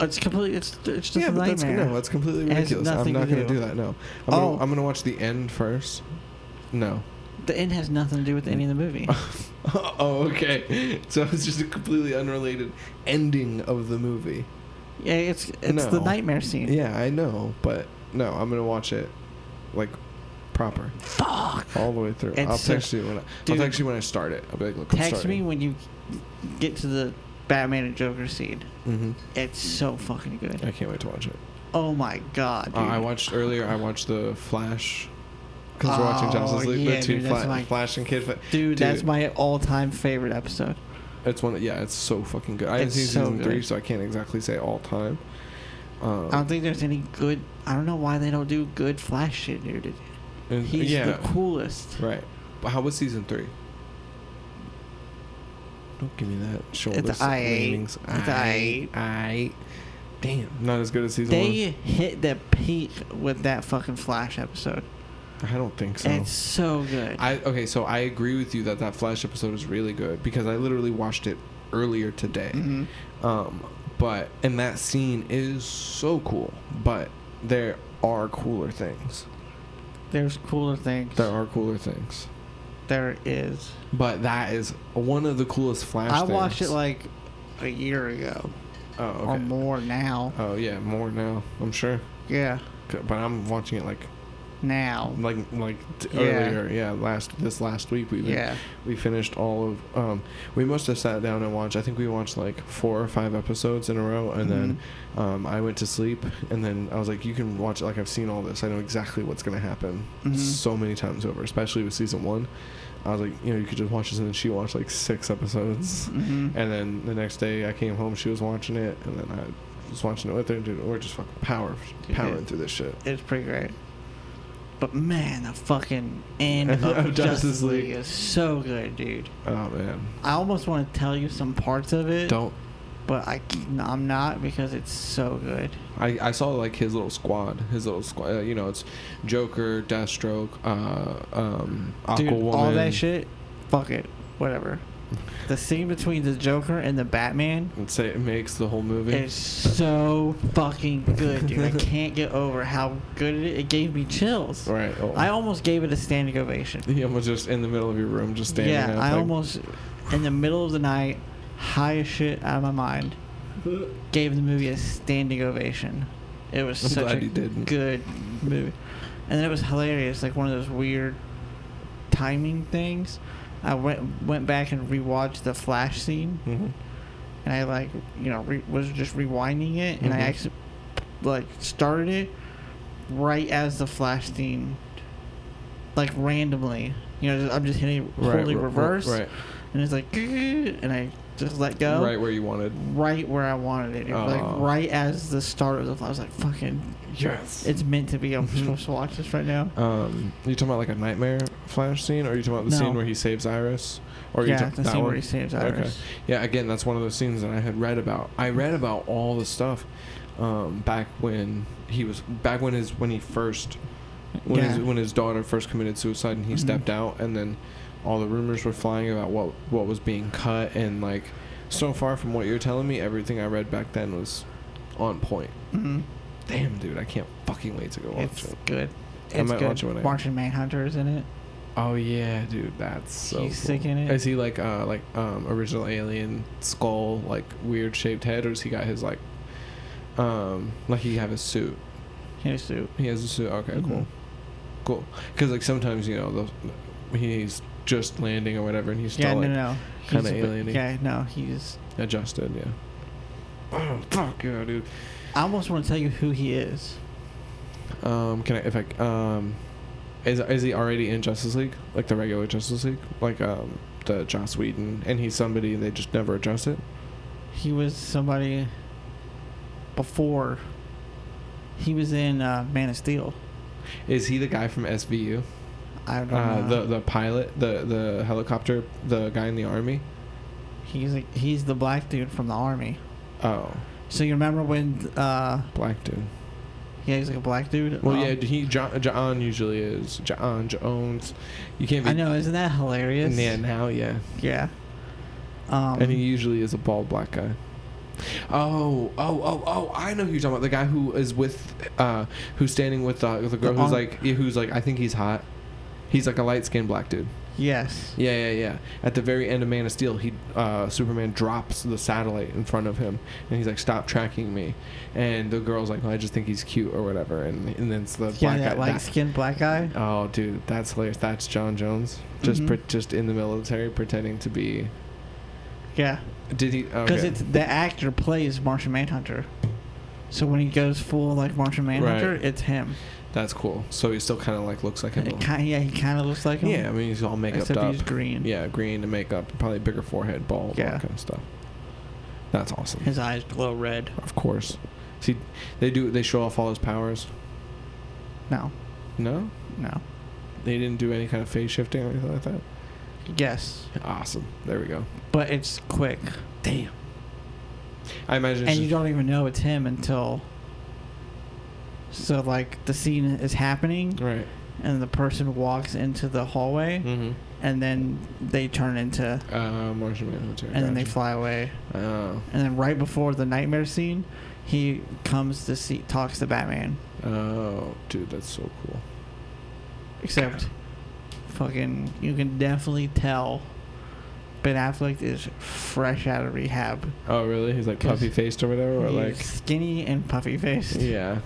It's completely. It's it's just yeah, a but that's nightmare. no, that's completely It has ridiculous. I'm nothing not to gonna do. do that. No. I'm, Oh. gonna, I'm gonna watch the end first. No. the end has nothing to do with any of the movie. oh, okay. So it's just a completely unrelated ending of the movie. yeah, it's it's the No. nightmare scene. Yeah, I know, but no, I'm gonna watch it like proper Fuck. all the way through. It's I'll so- text you when I, Dude. I'll text you when I start it. I'll be like, look, I'm Text me starting. when you get to the Batman and Joker scene. Mm-hmm. It's so fucking good. I can't wait to watch it. Oh my god, dude. Uh, I watched earlier. I watched the Flash because we're watching Justice Oh, League. yeah, the two dude, that's Fla- my- Flash and Kid. Fla- dude, that's my all-time favorite episode. It's one. That, yeah, it's so fucking good. I haven't It's seen so season good. three, so I can't exactly say all time. Um, I don't think there's any good. I don't know why they don't do good Flash shit, dude. And- He's yeah, the coolest. right. But how was season three? Don't give me that shoulders. I eight. leanings. It's I eight. I. Damn, not as good as season They hit the peak with that fucking Flash episode. I don't think so. It's so good. I okay, so I agree with you that that Flash episode is really good because I literally watched it earlier today. Mhm. Um, but and that scene is so cool. But there are cooler things. There's cooler things. There are cooler things. There is. But that is one of the coolest Flash. I watched it like a year ago. Oh, okay. or more now. Oh yeah, more now. I'm sure. Yeah, But I'm watching it like now. like like t- Yeah. earlier. Yeah, last this last week we Yeah. we finished all of. Um, we must have sat down and watched. I think we watched like four or five episodes in a row, and then Mm-hmm. um, I went to sleep. And then I was like, "You can watch it. Like I've seen all this. I know exactly what's gonna happen Mhm. so many times over. Especially with season one. I was like, you know, you could just watch this, and then she watched like six episodes. hmm And then the next day I came home, she was watching it, and then I was watching it with her. Dude, we're just fucking power, powering through this shit. It's pretty great. But man, the fucking end of Justice, Justice League League. is so good, dude. Oh man, I almost want to tell you some parts of it, don't. but I, I'm not because it's so good. I, I saw like his little squad, his little squad. Uh, you know, it's Joker, Deathstroke, uh, um, Dude, all that shit, fuck it, whatever. The scene between the Joker and the Batman And say it makes the whole movie. is so fucking good, dude. I can't get over how good it is. It gave me chills. right. Oh. I almost gave it a standing ovation. he almost just in the middle of your room, just standing. yeah, I like, almost in the middle of the night, high as shit out of my mind, gave the movie a standing ovation. It was I'm such a you good movie, and then it was hilarious, like one of those weird timing things. I went went back and rewatched the Flash scene, Mhm. and I like you know re- was just rewinding it, and I Mhm. actually like started it right as the Flash scene, like randomly. You know, just, I'm just hitting Right, holding r- r- reverse, Right. and it's like, and I just let go Right where you wanted. right where I wanted it. It Oh. like right as the start of the. I was like, "Fucking Yes. It's meant to be. I'm Mhm. supposed to watch this right now." Um, you talking about like a nightmare flash scene, or are you talking about the No. scene where he saves Iris? Or are you yeah, talking the that scene one? where he saves. Iris. Yeah, again, that's one of those scenes that I had read about. I read about all the stuff um, back when he was back when his when he first when Yeah. his when his daughter first committed suicide and he Mhm. stepped out, and then all the rumors were flying about what what was being cut, and like so far from what you're telling me, everything I read back then was on point. hmm Damn, dude, I can't fucking wait to go watch It's it. good. I It's might good. watch it when I- Martian Manhunter is in it. Oh yeah, dude, that's so. He's sick in it. Is he like uh like um original alien skull like weird shaped head, or does he got his like um like he have his suit? His suit. He has a suit. Okay, Mhm. cool, cool. Because like sometimes you know those he's just landing or whatever, and he's still Yeah, like no, no. kinda He's a bit- alien-y. Yeah, no, he's. adjusted. Yeah. Oh fuck yeah, dude. I almost want to tell you who he is. Um, can I if I um, is is he already in Justice League like the regular Justice League like um the Joss Whedon and he's somebody and they just never address it? He was somebody before. He was in uh, Man of Steel. Is he the guy from SVU? I don't Uh, know. the the pilot, the the helicopter, the guy in the army. he's a, he's the black dude from the army. Oh, So you remember when? Uh, black dude. yeah, he's like a black dude. Well, Um, yeah, he John, John usually is John Jones. You can't be. I know. Isn't that hilarious? Yeah, now yeah, Yeah. Um, and he usually is a bald black guy. Oh, oh, oh, oh! I know who you're talking about. The guy who is with, uh, who's standing with uh, the girl The who's like, who's like, I think he's hot. He's like a light skinned black dude. Yes. Yeah, yeah, yeah. At the very end of Man of Steel, he uh, Superman drops the satellite in front of him, and he's like, "Stop tracking me." And the girl's like, well, "I just think he's cute or whatever." And and then it's the Yeah, black that guy. light that- skinned black guy. oh, dude, that's hilarious. That's John Jones, just Mhm. pre- just in the military, pretending to be. Yeah. Did he? Because Okay. it's the actor plays Martian Manhunter. So when he goes full like Martian Manhunter, Right. it's him. That's cool. So he still kind of like looks like him. Kind, yeah, he kind of looks like him. Yeah, I mean he's all makeup except up. he's green. Yeah, green and makeup, probably bigger forehead, bald, all Yeah. that kind of stuff. That's awesome. His eyes glow red. Of course. See, they do. They show off all his powers. No, No, no. they didn't do any kind of phase shifting or anything like that. Yes, Awesome. There we go. but it's quick, Damn. I imagine. And you don't even know it's him until. So like the scene is happening, Right. and the person walks into the hallway, Mm-hmm. and then they turn into, Uh, Martian Manhunter. and then they fly away. Oh. And then right before the nightmare scene, he comes to see talks to Batman. Oh, dude, that's so cool. Except, fucking, you can definitely tell Ben Affleck is fresh out of rehab. Oh, really? He's like puffy faced or whatever, or He's like. skinny and puffy faced. Yeah.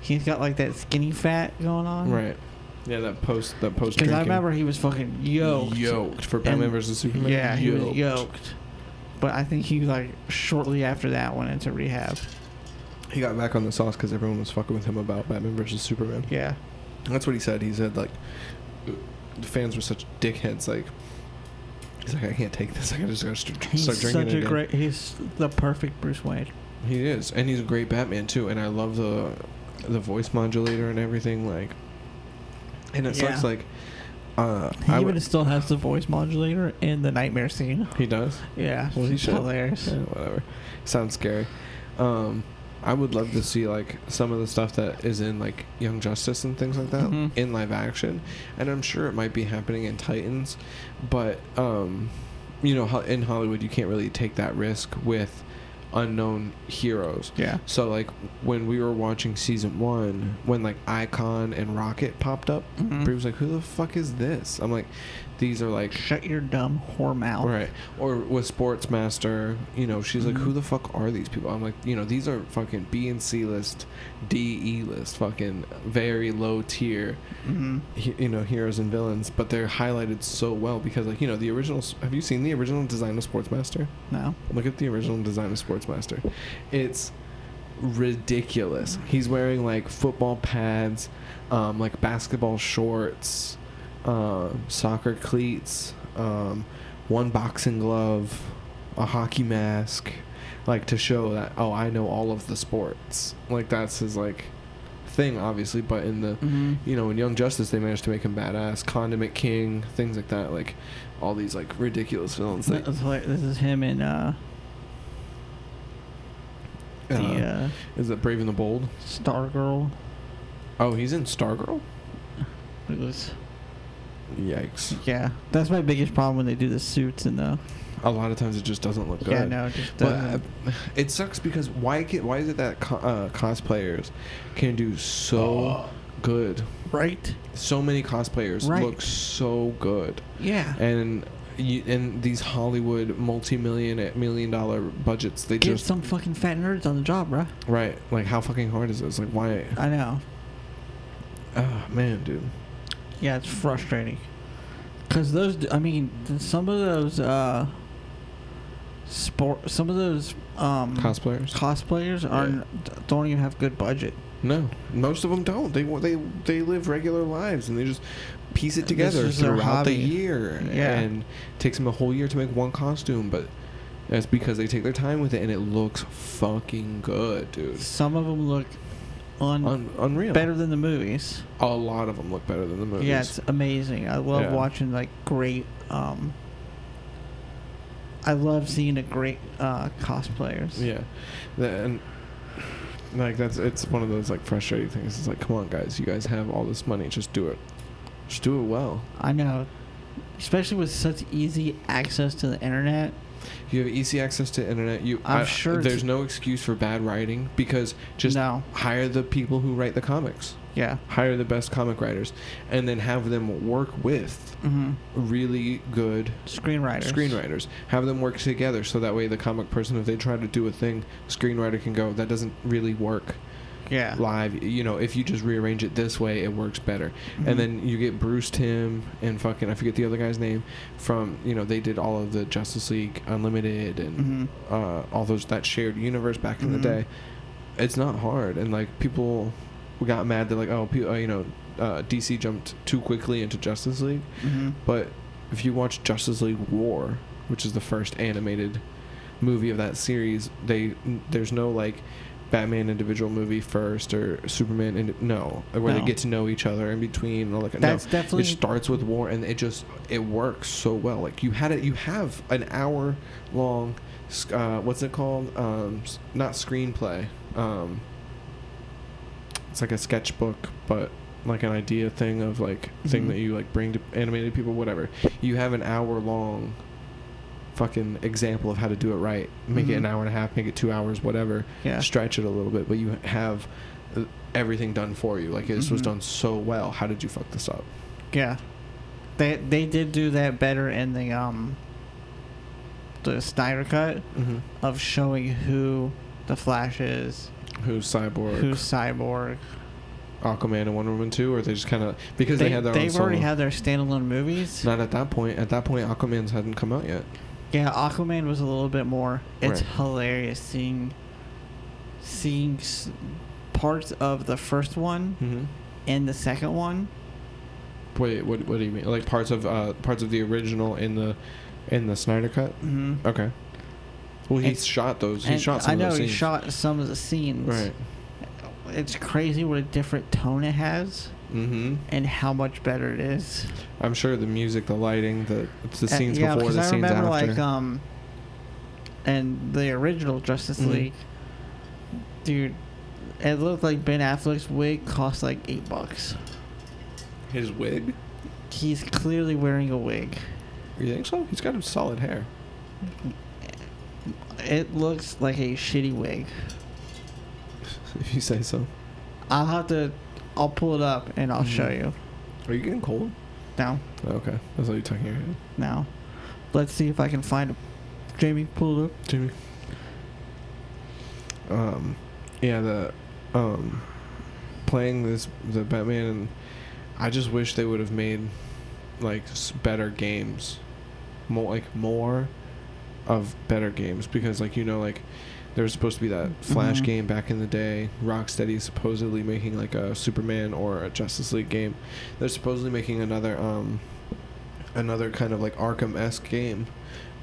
He's got like that skinny fat going on. Right. Yeah, that post that post. Because I remember he was fucking yoked. Yoked for Batman versus Superman. Yeah, he was yoked. But I think he like shortly after that went into rehab. He got back on the sauce because everyone was fucking with him about Batman versus Superman. Yeah. That's what he said. He said like the fans were such dickheads. Like he's like, I can't take this. I just gotta st- He's start drinking He's such a again. great. He's the perfect Bruce Wayne. He is, and he's a great Batman too. And I love the the voice modulator and everything. Like, and it Yeah. sucks. Like, uh, He I even would, still has the voice modulator in the nightmare scene. he does. Yeah, Well, he it's should. hilarious. Yeah, whatever. Sounds scary. Um, I would love to see like some of the stuff that is in like Young Justice and things like that Mhm. in live action, and I'm sure it might be happening in Titans, but um, you know, in Hollywood you can't really take that risk with unknown heroes. Yeah. So like when we were watching season one, when like Icon and Rocket popped up. Mm-hmm. Brie was like, "Who the fuck is this?" I'm like, "These are like Shut your dumb whore mouth. Right. Or with Sportsmaster, you know, she's like, Mhm. who the fuck are these people? I'm like, you know, these are fucking B and C list, D E list, fucking very low tier, hmm he- you know, heroes and villains, but they're highlighted so well because, like, you know, the original. Have you seen the original design of Sportsmaster? No. Look at the original design of Sportsmaster. It's ridiculous. He's wearing like football pads, um, like basketball shorts, um, soccer cleats, um, one boxing glove, a hockey mask, like to show that oh I know all of the sports. Like that's his like thing, obviously. But in the hmm you know in Young Justice they managed to make him badass, Condiment King, things like that. Like all these like ridiculous villains. That, This, this is him in uh, the uh, uh, is it Brave and the Bold? Stargirl. Oh, he's in Stargirl. It was Yikes! yeah. That's my biggest problem when they do the suits and the A lot of times it just doesn't look good. yeah no it just doesn't. uh, it sucks because why can, why is it that co- uh, cosplayers can do so good? right. So many cosplayers Right. look so good, Yeah. and you, and these Hollywood multi-million million dollar budgets, they Get just some fucking fat nerds on the job, bruh. right. Like how fucking hard is this? Like why? I know. Oh, man, dude. Yeah, it's frustrating. Cause those, I mean, some of those uh, sport, some of those um, Cosplayers. cosplayers are don't even have good budget. No, most of them don't. They wa- they they live regular lives and they just piece it together throughout the year. Yeah. and it takes them a whole year to make one costume, but that's because they take their time with it and it looks fucking good, dude. Some of them look un- Un- unreal. better than the movies. A lot of them look better than the movies. Yeah, it's amazing. I love Yeah. watching like great. Um, I love seeing a great uh, cosplayers. yeah, The- and like that's it's one of those like frustrating things. It's like, come on, guys, you guys have all this money, just do it, just do it well. I know, especially with such easy access to the internet. You have easy access to internet, you I'm I- sure there's no excuse for bad writing because just no, hire the people who write the comics. yeah, Hire the best comic writers, and then have them work with mm-hmm. really good screenwriters. screenwriters. Have them work together so that way the comic person, if they try to do a thing, screenwriter can go, that doesn't really work Yeah, live. You know, if you just rearrange it this way, it works better. Mhm. And then you get Bruce Timm and fucking I forget the other guy's name from you know they did all of the Justice League Unlimited and Mhm. uh, all those that shared universe back in Mhm. the day. It's not hard, and like people got mad They're like oh uh, you know uh, DC jumped too quickly into Justice League, Mhm. but if you watch Justice League War, which is the first animated movie of that series, they there's no like Batman individual movie first or Superman and no where No. they get to know each other in between and all that. That's no, definitely it starts with war and it just it works so well. Like you had it, you have an hour long, uh, what's it called? Um, not screenplay. Um, it's like a sketchbook, but like an idea thing of like thing Mhm. that you like bring to animated people, whatever. You have an hour long fucking example of how to do it right. Make it Mhm. an hour and a half, make it two hours, whatever. yeah. Stretch it a little bit, but you have uh, everything done for you. Like this was Mhm. done so well. How did you fuck this up? Yeah, they they did do that better in the um the Snyder cut hmm of showing who the Flash is, Who's Cyborg? who's Cyborg. Aquaman and Wonder Woman two, or they just kind of because they, They, had their they've already solo- had their standalone movies. Not at that point. At that point, Aquaman's hadn't come out yet. Yeah, Aquaman was a little bit more. It's Right. hilarious seeing seeing s- parts of the first one Mm-hmm. and the second one. Wait, what? What do you mean? Like parts of uh parts of the original in the in the Snyder cut? hmm Okay. Well, he And- shot those. He shot some I know he shot some of the scenes. Right. It's crazy what a different tone it has Mm-hmm. and how much better it is. I'm sure the music, the lighting, the it's the Uh, scenes yeah, before, the I scenes remember after. like um, and the original Justice Mhm. League, dude, it looked like Ben Affleck's wig cost like eight bucks. His wig. He's clearly wearing a wig. You think so? He's got solid hair. It looks like a shitty wig. If you say so. I'll have to, I'll pull it up and I'll show Mhm. you. Are you getting cold? Now, Okay, that's what you're your head. now, let's see if I can find it. Jamie, pull it up. Jimmy. Um, yeah, the um, playing this the Batman, and I just wish they would have made like s- better games, more like more of better games because like you know like there was supposed to be that Flash Mhm. game back in the day. Rocksteady is supposedly making like a Superman or a Justice League game. They're supposedly making another um another kind of like Arkham esque game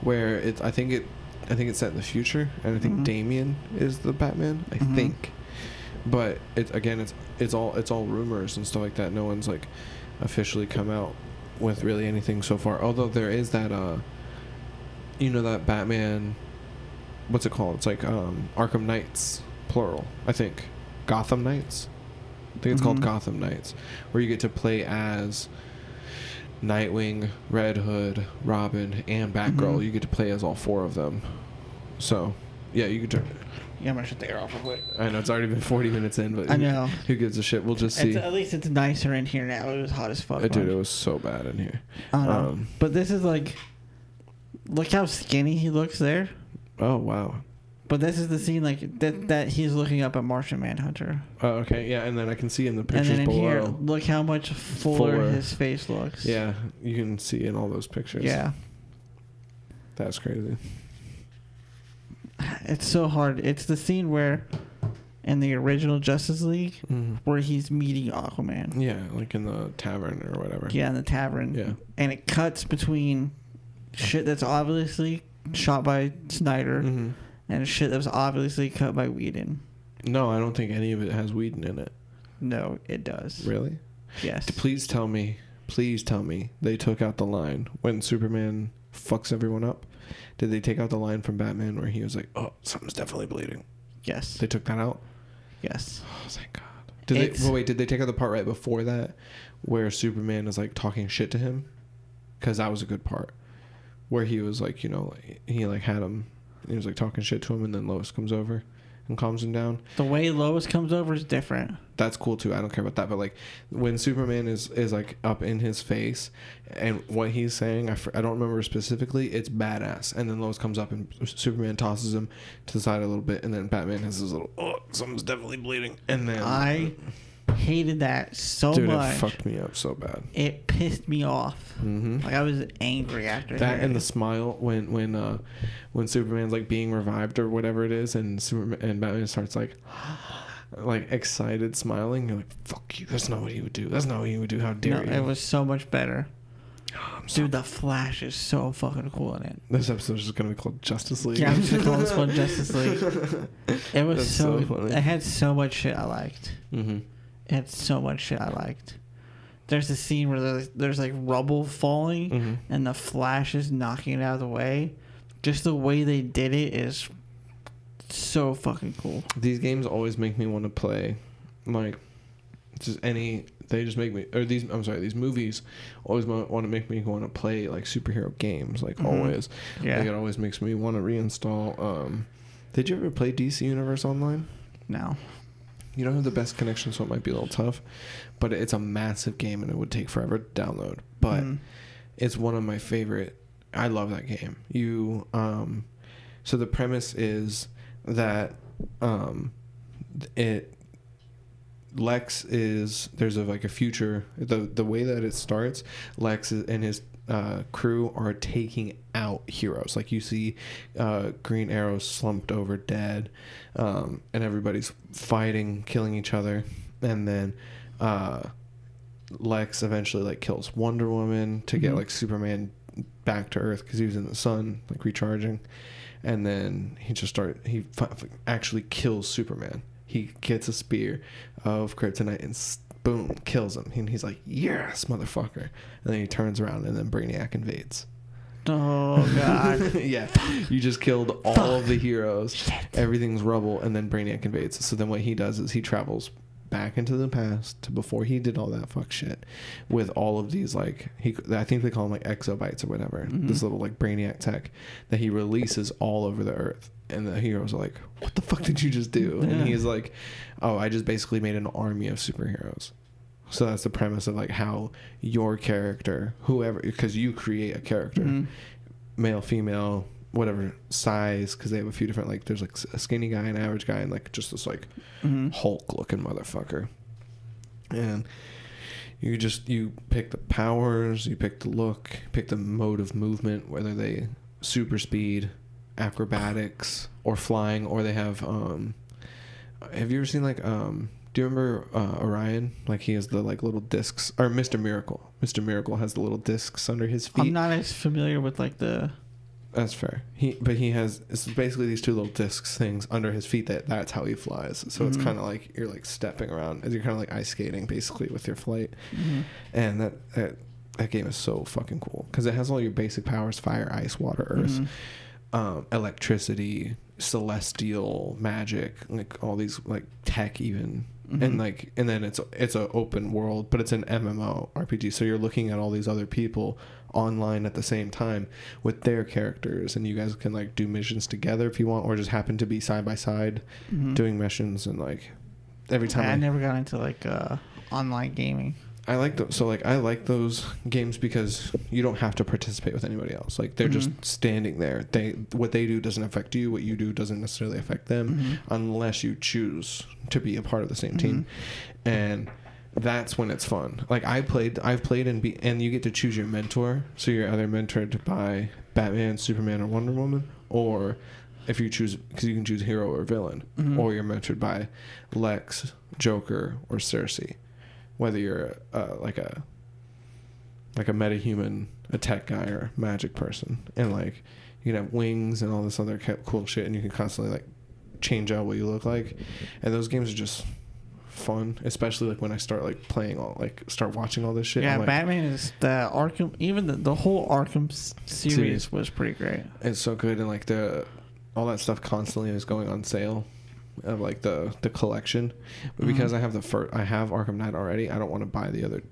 where it I think it I think it's set in the future and I think Mhm. Damian is the Batman. I Mhm. think. But it again it's it's all it's all rumors and stuff like that. No one's like officially come out with really anything so far. Although there is that uh you know that Batman what's it called? It's like um Arkham Knights plural, I think. Gotham Knights. I think it's called Mhm. Gotham Knights where you get to play as Nightwing, Red Hood, Robin, and Batgirl. Mhm. You get to play as all four of them. So, yeah, you could turn Yeah, I'm gonna shut the air off real quick. I know it's already been 40 minutes in, but I who- know. Who gives a shit? We'll just see. It's, at least it's nicer in here now. It was hot as fuck. Uh, dude, it was so bad in here. I know. um, but this is like, look how skinny he looks there. Oh wow. But this is the scene like that that he's looking up at Martian Manhunter, Oh, okay, yeah, and then I can see in the and pictures then in below. here, look how much fuller, Fuller. his face looks. Yeah, you can see in all those pictures. Yeah. that's crazy. It's so hard. It's the scene where, in the original Justice League, Mhm. where he's meeting Aquaman. Yeah, like in the tavern or whatever. Yeah, in the tavern. Yeah. And it cuts between shit that's obviously shot by Snyder hmm and shit that was obviously cut by Whedon. No, I don't think any of it has Whedon in it. No, it does. Really? Yes. Please tell me. Please tell me they took out the line when Superman fucks everyone up. Did they take out the line from Batman where he was like, "Oh, something's definitely bleeding"? Yes. They took that out. Yes. Oh, thank God. Did It's- they? Well, wait, did they take out the part right before that, where Superman is like talking shit to him? Because that was a good part, where he was like, you know, he like had him, he was like talking shit to him, and then Lois comes over and calms him down. The way Lois comes over is different. That's cool too. I don't care about that, but like when Superman is is like up in his face, and what he's saying, I, I don't remember specifically. It's badass, and then Lois comes up and Superman tosses him to the side a little bit, and then Batman has his little, oh, something's definitely bleeding, and then I hated that so Dude, much. it fucked me up so bad. It pissed me off. Mm-hmm. Like I was angry after That hearing and the smile when when uh when Superman's like being revived or whatever it is, and Superman and Batman starts like like excited smiling. You're like, "Fuck you! That's not what he would do. That's not what he would do. How No, dare you?" it was so much better. Oh, Dude, the Flash is so fucking cool in it. this episode is just gonna be called Justice League. Yeah, I'm just gonna call this one Justice League. It was That's so, so funny. it had so much shit I liked. mm-hmm. It had so much shit I liked. There's a scene where there's, there's like rubble falling Mm-hmm. and the Flash is knocking it out of the way. Just the way they did it is so fucking cool. These games always make me want to play, like, just any. They just make me, or these. I'm sorry, these movies always want to make me want to play like superhero games. Like Mhm. always, Yeah. like it always makes me want to reinstall. Um, did you ever play DC Universe Online? No. You don't have the best connection, so it might be a little tough. But it's a massive game, and it would take forever to download. But Mm. it's one of my favorite I love that game. You um, so the premise is that um, it Lex is there's a like a future the the way that it starts Lex is, and his uh, crew are taking out heroes like you see uh, Green Arrow slumped over dead um, and everybody's fighting killing each other and then uh, Lex eventually like kills Wonder Woman to get Mhm. like Superman back to Earth because he was in the sun like recharging and then he just start he fi- actually kills Superman. He gets a spear of kryptonite and boom kills him, and he's like, "Yes, motherfucker!" And then he turns around, and then Brainiac invades. Oh god. yeah, you just killed all of the heroes. Everything's rubble, and then Brainiac invades. So then what he does is he travels back into the past to before he did all that fuck shit with all of these like he I think they call them like exobytes or whatever. Mhm. This little like Brainiac tech that he releases all over the earth. And the heroes are like, "What the fuck did you just do?" Yeah. And he's like, "Oh, I just basically made an army of superheroes." So that's the premise of like how your character, whoever, because you create a character, Mhm. male, female, whatever size, because they have a few different like there's like a skinny guy, an average guy, and like just this like Mhm. Hulk looking motherfucker. And you just you pick the powers, you pick the look, pick the mode of movement, whether they super speed, acrobatics, or flying, or they have um have you ever seen like um do you remember uh, Orion? Like he has the like little discs or Mr. Miracle. Mr. Miracle has the little discs under his feet. I'm not as familiar with like the That's fair. He but he has it's basically these two little discs things under his feet that that's how he flies. So it's Mhm. kind of like you're like stepping around. As you're kind of like ice skating basically with your flight. Mhm. And that that, that game is so fucking cool because it has all your basic powers: fire, ice, water, earth, Mhm. Um, electricity, celestial magic, like all these like tech even. Mhm. And like, and then it's it's a open world, but it's an MMO RPG. So you're looking at all these other people online at the same time with their characters, and you guys can like do missions together if you want, or just happen to be side by side Mhm. doing missions. And like every time I I, never got into like uh online gaming. I like those. So like I like those games because you don't have to participate with anybody else. Like they're Mhm. just standing there. They what they do doesn't affect you. What you do doesn't necessarily affect them, Mhm. unless you choose to be a part of the same team. Mhm. And that's when it's fun. Like I played, I've played and be, and you get to choose your mentor. So you're either mentored by Batman, Superman, or Wonder Woman, or if you choose, because you can choose hero or villain, Mhm. or you're mentored by Lex, Joker, or Circe whether you're uh, like a like a metahuman, a tech guy, or a magic person, and like you can have wings and all this other cool shit, and you can constantly like change out what you look like, and those games are just fun, especially like when I start like playing all like start watching all this shit. yeah, like, Batman is the Arkham. Even the, the whole Arkham series Series. was pretty great. it's so good, and like the all that stuff constantly is going on sale. Of like the the collection, but because Mhm. I have the first, I have Arkham Knight already. I don't want to buy the other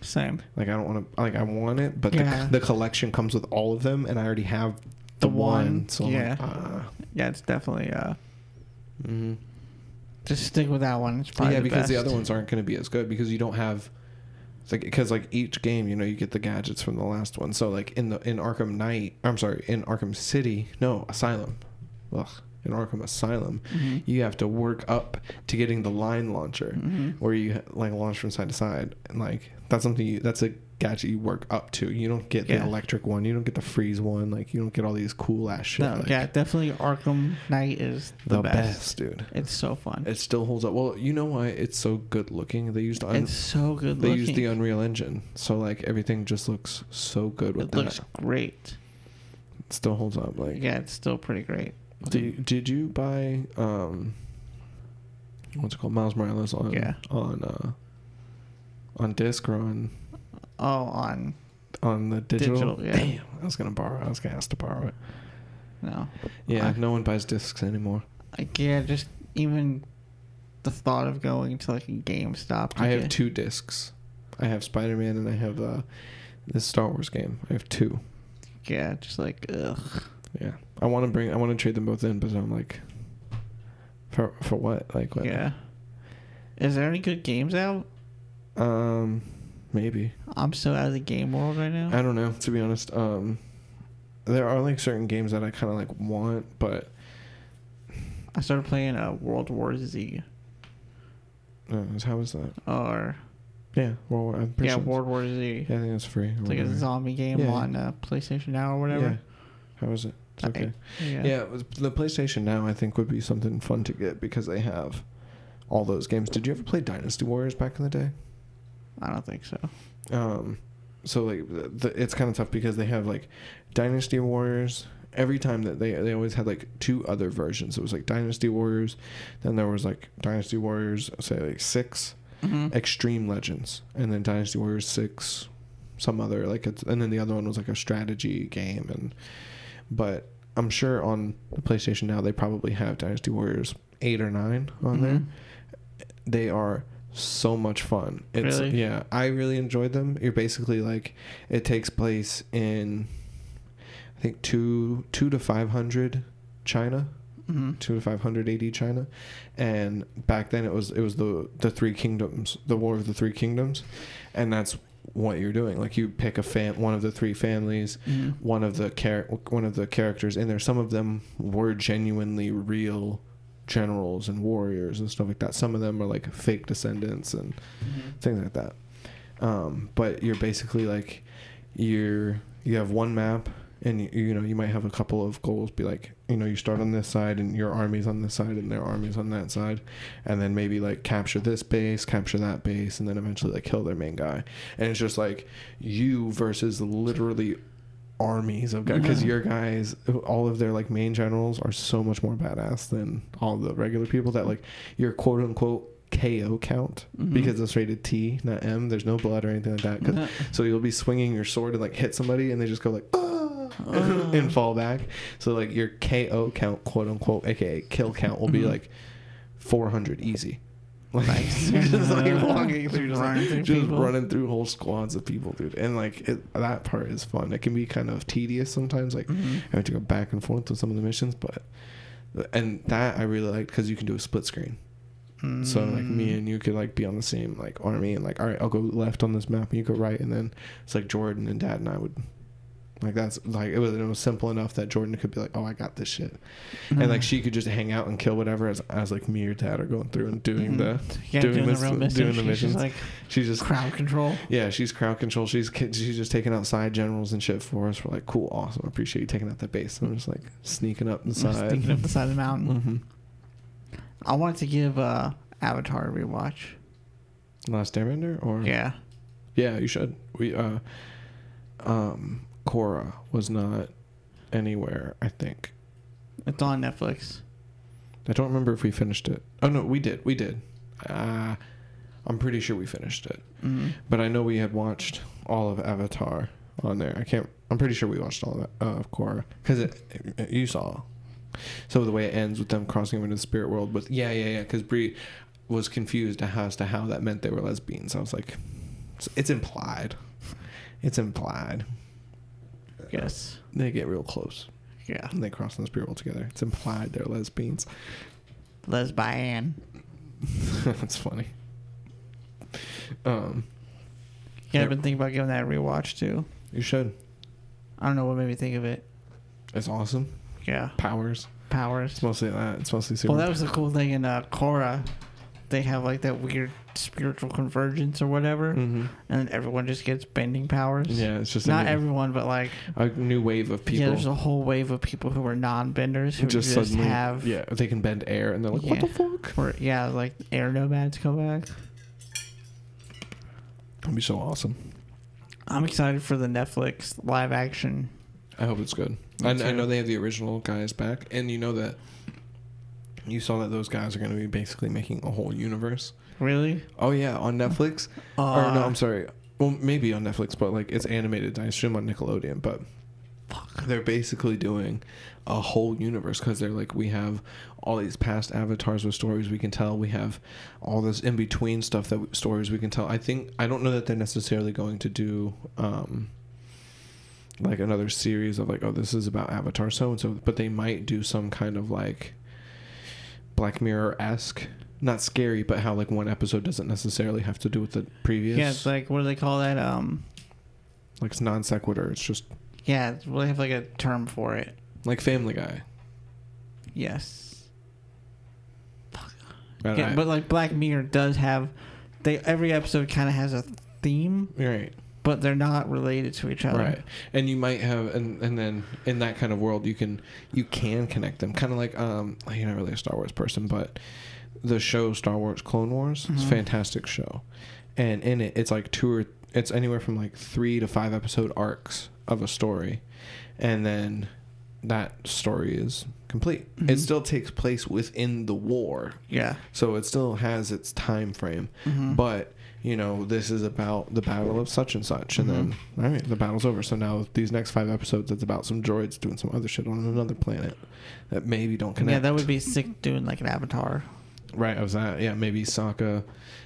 Same. Like I don't want to like I want it, but Yeah. the, the collection comes with all of them, and I already have the, The one, one. So I'm yeah. like, ah. Yeah, it's definitely uh hmm just stick with that one. It's probably yeah, because the best. other ones aren't going to be as good because you don't have. It's like because like each game, you know, you get the gadgets from the last one. So like in the in Arkham Knight, I'm sorry, in Arkham City, no Asylum, ugh, in Arkham Asylum, Mhm. you have to work up to getting the line launcher, Mhm. where you like launch from side to side, and like that's something you that's a gadget you work up to. You don't get the electric one, you don't get the freeze one, like you don't get all these cool ass shit. No, like, yeah, definitely Arkham Knight is the, the best. best. dude. It's so fun. It still holds up. Well, you know why it's so good looking? They used un- it's so good they looking. used the Unreal Engine, so like everything just looks so good with it that. looks great. It still holds up. Like, Yeah, it's still pretty great. Did you, did you buy um, what's it called, Miles Morales on Yeah. on uh, on disc or on Oh, on on the digital? Digital, yeah. Damn, I was gonna borrow. I was gonna ask to borrow it. no, Yeah, I- no one buys discs anymore. like yeah, just even the thought of going to like a GameStop. to I have get- two discs. I have Spider Man and I have uh, this Star Wars game. I have two. Yeah, just like ugh. Yeah, I want to bring. I want to trade them both in, but I'm like, for for what? Like what? Yeah. Is there any good games out? Um, maybe. I'm so out of the game world right now. I don't know. To be honest, um, there are like certain games that I kind of like want, but I started playing uh, World War Z uh, was that? or Yeah, World War. Yeah, sure World War Z. Yeah, I think it's free. It's like a zombie game Yeah. on uh, PlayStation Now or whatever. Yeah. was it? It's okay. Yeah. Yeah, it was, the PlayStation Now I think would be something fun to get because they have all those games. Did you ever play Dynasty Warriors back in the day? I don't think so. Um, so like the, the, it's kind of tough because they have like Dynasty Warriors. Every time that they they always had like two other versions. It was like Dynasty Warriors, then there was like Dynasty Warriors, say like six, hmm Extreme Legends, and then Dynasty Warriors Six, some other like it's, and then the other one was like a strategy game, and but I'm sure on the PlayStation now they probably have Dynasty Warriors eight or nine on there. They are so much fun. It's Really? yeah, I really enjoyed them. You're basically like it takes place in I think two two to five hundred China hmm two to five hundred AD China, and back then it was it was the the three kingdoms, the War of the Three Kingdoms, and that's what you're doing. Like you pick a fam, one of the three families, hmm one of the char- one of the characters in there. Some of them were genuinely real generals and warriors and stuff like that. Some of them are like fake descendants and things like that. Um, but you're basically like you're you have one map and you, know you might have a couple of goals be like you know you start on this side and your army's on this side and their army's on that side and then maybe like capture this base capture that base and then eventually like kill their main guy and it's just like you versus literally armies of guys because your guys all of their like main generals are so much more badass than all the regular people that like your quote unquote KO count Mhm. because it's rated T, not M. There's no blood or anything like that. so you'll be swinging your sword and like hit somebody, and they just go like Ah. and fall back. So like your KO count, quote unquote, aka kill count, will be Mhm. like 400 easy. Like Nice. just like walking through, just, Running through just running through whole squads of people, dude. And like it, that part is fun. It can be kind of tedious sometimes, like Mhm. having to go back and forth with some of the missions, but and that I really like because you can do a split screen. So like me Mm. and you could like be on the same like army and like all right I'll go left on this map and you go right and then it's like Jordan and Dad and I would like that's like it was it was simple enough that Jordan could be like oh I got this shit and like she could just hang out and kill whatever as as like me or Dad are going through and doing Mhm. the yeah, doing doing, this- the real doing the She's missions. just like she's just crowd control. yeah she's crowd control she's she's just taking out side generals and shit for us we're like cool awesome I appreciate you taking out that base and I'm just like sneaking up the side Sneaking up the side of the mountain. hmm I wanted to give uh, Avatar a rewatch. Last Airbender or Yeah. Yeah, you should. We uh um Korra was not anywhere, I think. It's on Netflix. I don't remember if we finished it. Oh no, we did. We did. Uh I'm pretty sure we finished it. hmm But I know we had watched all of Avatar on there. I can't I'm pretty sure we watched all of that uh, of Korra cuz it, it- you saw. So the way it ends with them crossing over into the spirit world with yeah, yeah, yeah cuz Brie was confused as to how that meant they were lesbians. I was like it's, it's implied. It's implied. Yes. They get real close Yeah. and they cross the spirit world together. It's implied they're lesbians. Lesbian. That's funny. Um, Yeah, Yeah. I've been thinking about giving that a rewatch too. you should. I don't know what made me think of it. It's awesome. Yeah. Powers. Powers. It's mostly that. It's mostly super. Well, that was the cool thing in uh, Korra. They have like that weird spiritual convergence or whatever, hmm and then everyone just gets bending powers. Yeah, it's just Not new, everyone, but like a new wave of people. yeah, there's a whole wave of people who are non-benders who just, just, suddenly, have yeah, they can bend air, and they're like, "What the fuck?" or yeah, like air nomads come back. That'd be so awesome. I'm excited for the Netflix live action. I hope it's good. I, I know they have the original guys back, and you know that you saw that those guys are going to be basically making a whole universe. Really? Oh yeah, on Netflix. Uh, or no, I'm sorry. Well, maybe on Netflix, but like it's animated. I assume on Nickelodeon, but fuck, they're basically doing a whole universe because they're like we have all these past avatars with stories we can tell. We have all this in between stuff that stories we can tell. I think I don't know that they're necessarily going to do um like another series of like oh this is about Avatar so and so, but they might do some kind of like Black Mirror esque. Not scary, but how like one episode doesn't necessarily have to do with the previous. Yeah, it's like what do they call that? Um, like it's non sequitur. It's just Yeah, it's really have like a term for it. like Family Guy. Yes. But Yeah, I- but like Black Mirror does have, they every episode kind of has a theme, right. but they're not related to each other. Right, and you might have, and and then in that kind of world, you can you can connect them, kind of like um, you're not really a Star Wars person, but the show Star Wars Clone Wars, it's a Mhm. fantastic show, and in it, it's like two or it's anywhere from like three to five episode arcs of a story, and then that story is complete. It Mhm. still takes place within the war, Yeah. so it still has its time frame Mhm. but you know this is about the battle of such and such and then all right the battle's over so now these next five episodes it's about some droids doing some other shit on another planet that maybe don't connect Yeah, that would be sick doing like an Avatar. Right i was that yeah maybe Sokka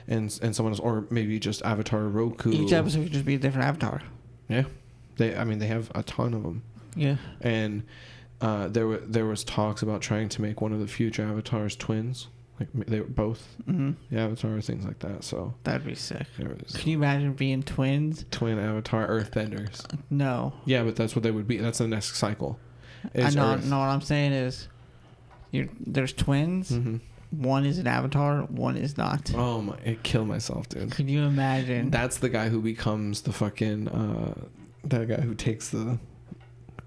and and someone else or maybe just avatar roku Each episode could just be a different Avatar. yeah they i mean they have a ton of them Yeah. and uh, there were there was talks about trying to make one of the future avatars twins like they were both hmm the avatars things like that so That'd be sick. was Can you imagine being twins? twin avatar earthbenders No. Yeah, but that's what they would be. That's the next cycle. I know. Earth. No, what I'm saying is, you there's twins. Mhm. One is an Avatar. One is not. Oh my! It killed myself, dude. Could you imagine? That's the guy who becomes the fucking uh, that guy who takes the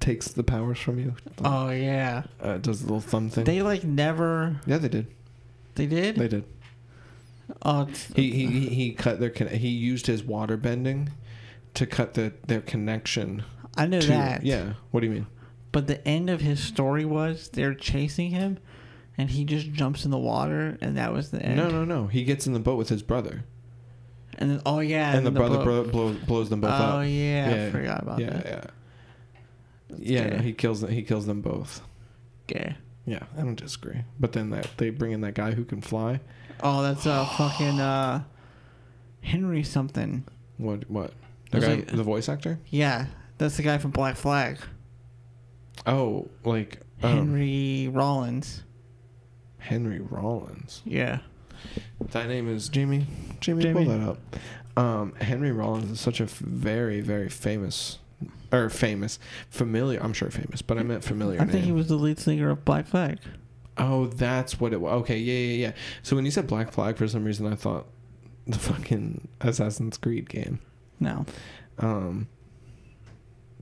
takes the powers from you. oh yeah. Uh, does the little thumb thing. They like never. yeah, they did. They did. They did. oh, He he he, he cut their con- he used his water bending to cut the their connection. I know to, that. Yeah. What do you mean? But the end of his story was they're chasing him, and he just jumps in the water, and that was the end. No, no, no. He gets in the boat with his brother, And then oh yeah. and the, then brother bro- blows blows them both Oh up. Oh yeah, I forgot about yeah, that. Yeah, yeah. no, he kills them. He kills them both. Okay. Yeah, I don't disagree. But then that they bring in that guy who can fly. Oh, that's uh fucking uh Henry something. What? What? The guy, like- the voice actor. Yeah, that's the guy from Black Flag. Oh, like um, Henry Rollins. Henry Rollins. Yeah. That name is Jamie. Jamie, Jamie. pull that up. Um, Henry Rollins is such a f- very, very famous, or famous, familiar. I'm sure famous, but I meant familiar. I think name. he was the lead singer of Black Flag. Oh, that's what it was. Okay, yeah, yeah, yeah. So when you said Black Flag, for some reason I thought the fucking Assassin's Creed game. No. Um.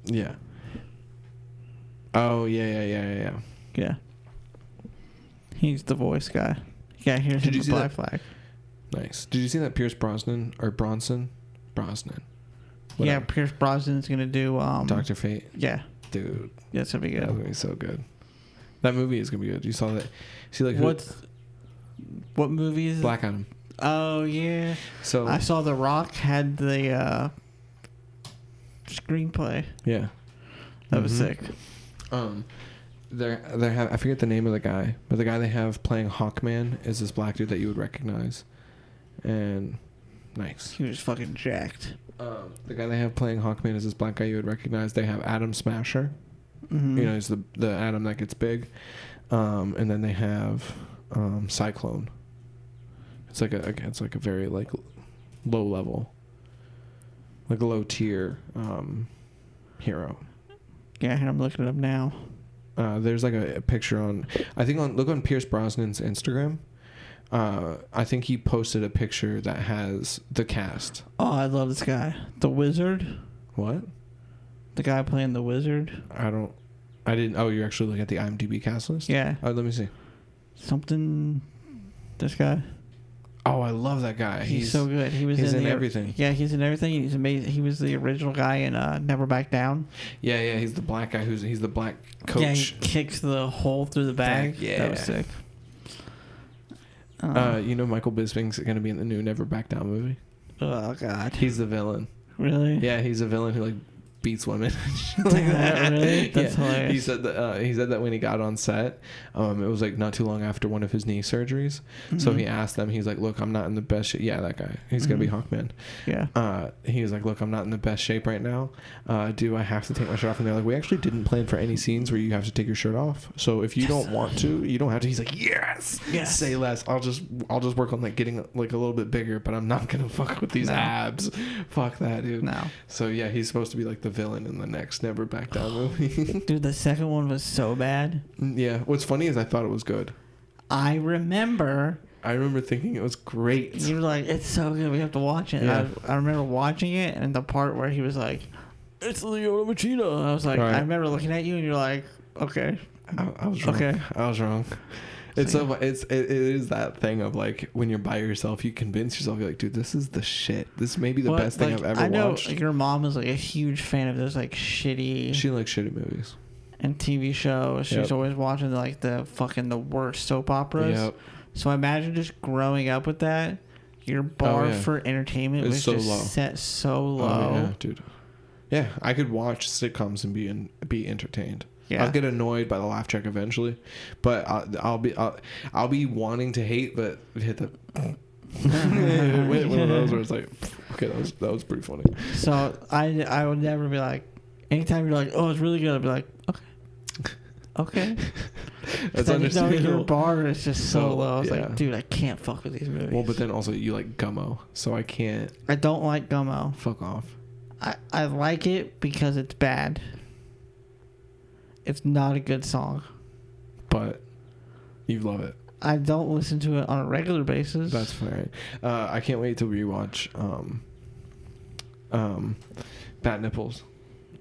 Yeah. Oh yeah yeah yeah yeah yeah. Yeah. He's the voice guy. Yeah, here's Did you see Black that- Flag. Nice. Did you see that Pierce Brosnan or Bronson? Brosnan. Yeah, Whatever. Pierce Brosnan's gonna do um Doctor Fate. Yeah. Dude, That's gonna be that's good. gonna be so good. That movie is gonna be good. You saw that? See like who, What's what movie is it? Black Adam. Oh yeah. So I saw The Rock had the uh screenplay. yeah. That was Mhm. sick. Um, they they have I forget the name of the guy, but the guy they have playing Hawkman is this black dude that you would recognize, and nice. He was fucking jacked. Um, the guy they have playing Hawkman is this black guy you would recognize. They have Atom Smasher. Mhm. You know, he's the the Adam that gets big, um, and then they have um, Cyclone. It's like a it's like a very like low level, like low tier um, hero. Yeah, I'm looking it up now. Uh, there's like a, a picture on I think on look on Pierce Brosnan's Instagram. Uh, I think he posted a picture that has the cast. Oh, I love this guy. The Wizard. What? The guy playing the Wizard. I don't. I didn't. Oh, you're actually looking at the IMDb cast list. Yeah. Oh, let me see. Something. This guy. Oh, I love that guy. He's, so good. He was he's in, in the, everything. Yeah, he's in everything. He's amazing. He was the original guy in uh, Never Back Down. Yeah, yeah. He's the black guy who's he's the black coach. Yeah, he kicks the hole through the bag. Yeah. that was sick. Uh, Uh, you know Michael Bisping's going to be in the new Never Back Down movie. oh God. He's the villain. Really? Yeah, he's a villain who like beats women. Like that, really? That's yeah. hilarious. He said that uh, he said that when he got on set, um, it was like not too long after one of his knee surgeries. So Mhm. he asked them, he's like, "Look, I'm not in the best shape." Yeah, that guy. He's gonna be Mhm. Hawkman. Yeah. Uh, he was like, "Look, I'm not in the best shape right now. Uh, do I have to take my shirt off?" And they're like, "We actually didn't plan for any scenes where you have to take your shirt off. So if you don't want to, you don't have to." He's like, "Yes, Yes. say less. I'll just I'll just work on like getting like a little bit bigger, but I'm not gonna fuck with these No. abs. Fuck that, dude." No. So yeah, he's supposed to be like the villain in the next Never Back Down movie. Dude, the second one was so bad. Mm, yeah. What's funny is I thought it was good. I remember I remember thinking it was great. you were like, "It's so good, we have to watch it." Yeah. I, I remember watching it, and the part where he was like, "It's Leona Machina," and I was like, Right. I remember looking at you, and you're like, "Okay, I, I was wrong. Okay. I was wrong. It's so it's it, it is that thing of like when you're by yourself, you convince yourself you're like, dude, this is the shit. This may be the What- best thing I've ever watched. I know watched. your mom is like a huge fan of those like shitty She likes shitty movies. and TV shows. She's Yep. always watching like the fucking the worst soap operas. Yep. So imagine just growing up with that. Your oh, bar Oh, yeah. for entertainment It's was so just low. set so low. Oh, yeah, dude. Yeah, I could watch sitcoms and be in, be entertained. Yeah. I'll get annoyed by the laugh track eventually, but I'll, I'll be I'll, I'll be wanting to hate, but hit the Wait, one of those where it's like, okay, that was that was pretty funny. So I I would never be like, anytime you're like, oh, it's really good, I'd be like, okay, okay. That's then you know your bar is just so So, low. I was yeah. like, dude, I can't fuck with these movies. Well, but then also you like Gummo, so I can't I don't like Gummo. fuck off. I, I like it because it's bad. It's not a good song. But you love it. I don't listen to it on a regular basis. That's fine. Uh, I can't wait to rewatch um, um, Bat Nipples.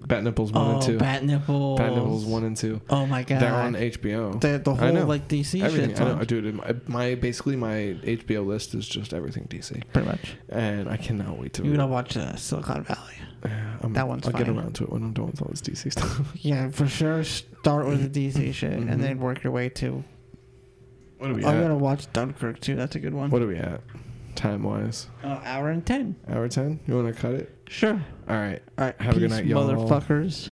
Bat Nipples one oh, and two. Bat Nipples. Bat Nipples one and two. Oh my god. They're on HBO. the, the I whole know. like DC everything. shit. I know, dude. My, my basically my HBO list is just everything DC, Pretty much. and I cannot wait to. You gotta watch uh, Silicon Valley. I'm, that one's I'll get around to it when I'm done with all this DC stuff. Yeah, for sure. Start with the DC shit Mhm. and then work your way to. what are we I'm at? gonna watch Dunkirk too. That's a good one. What are we at? Time wise, Uh, hour and ten. hour ten. You want to cut it? Sure. All right. All right. Have a good night, y'all. motherfuckers.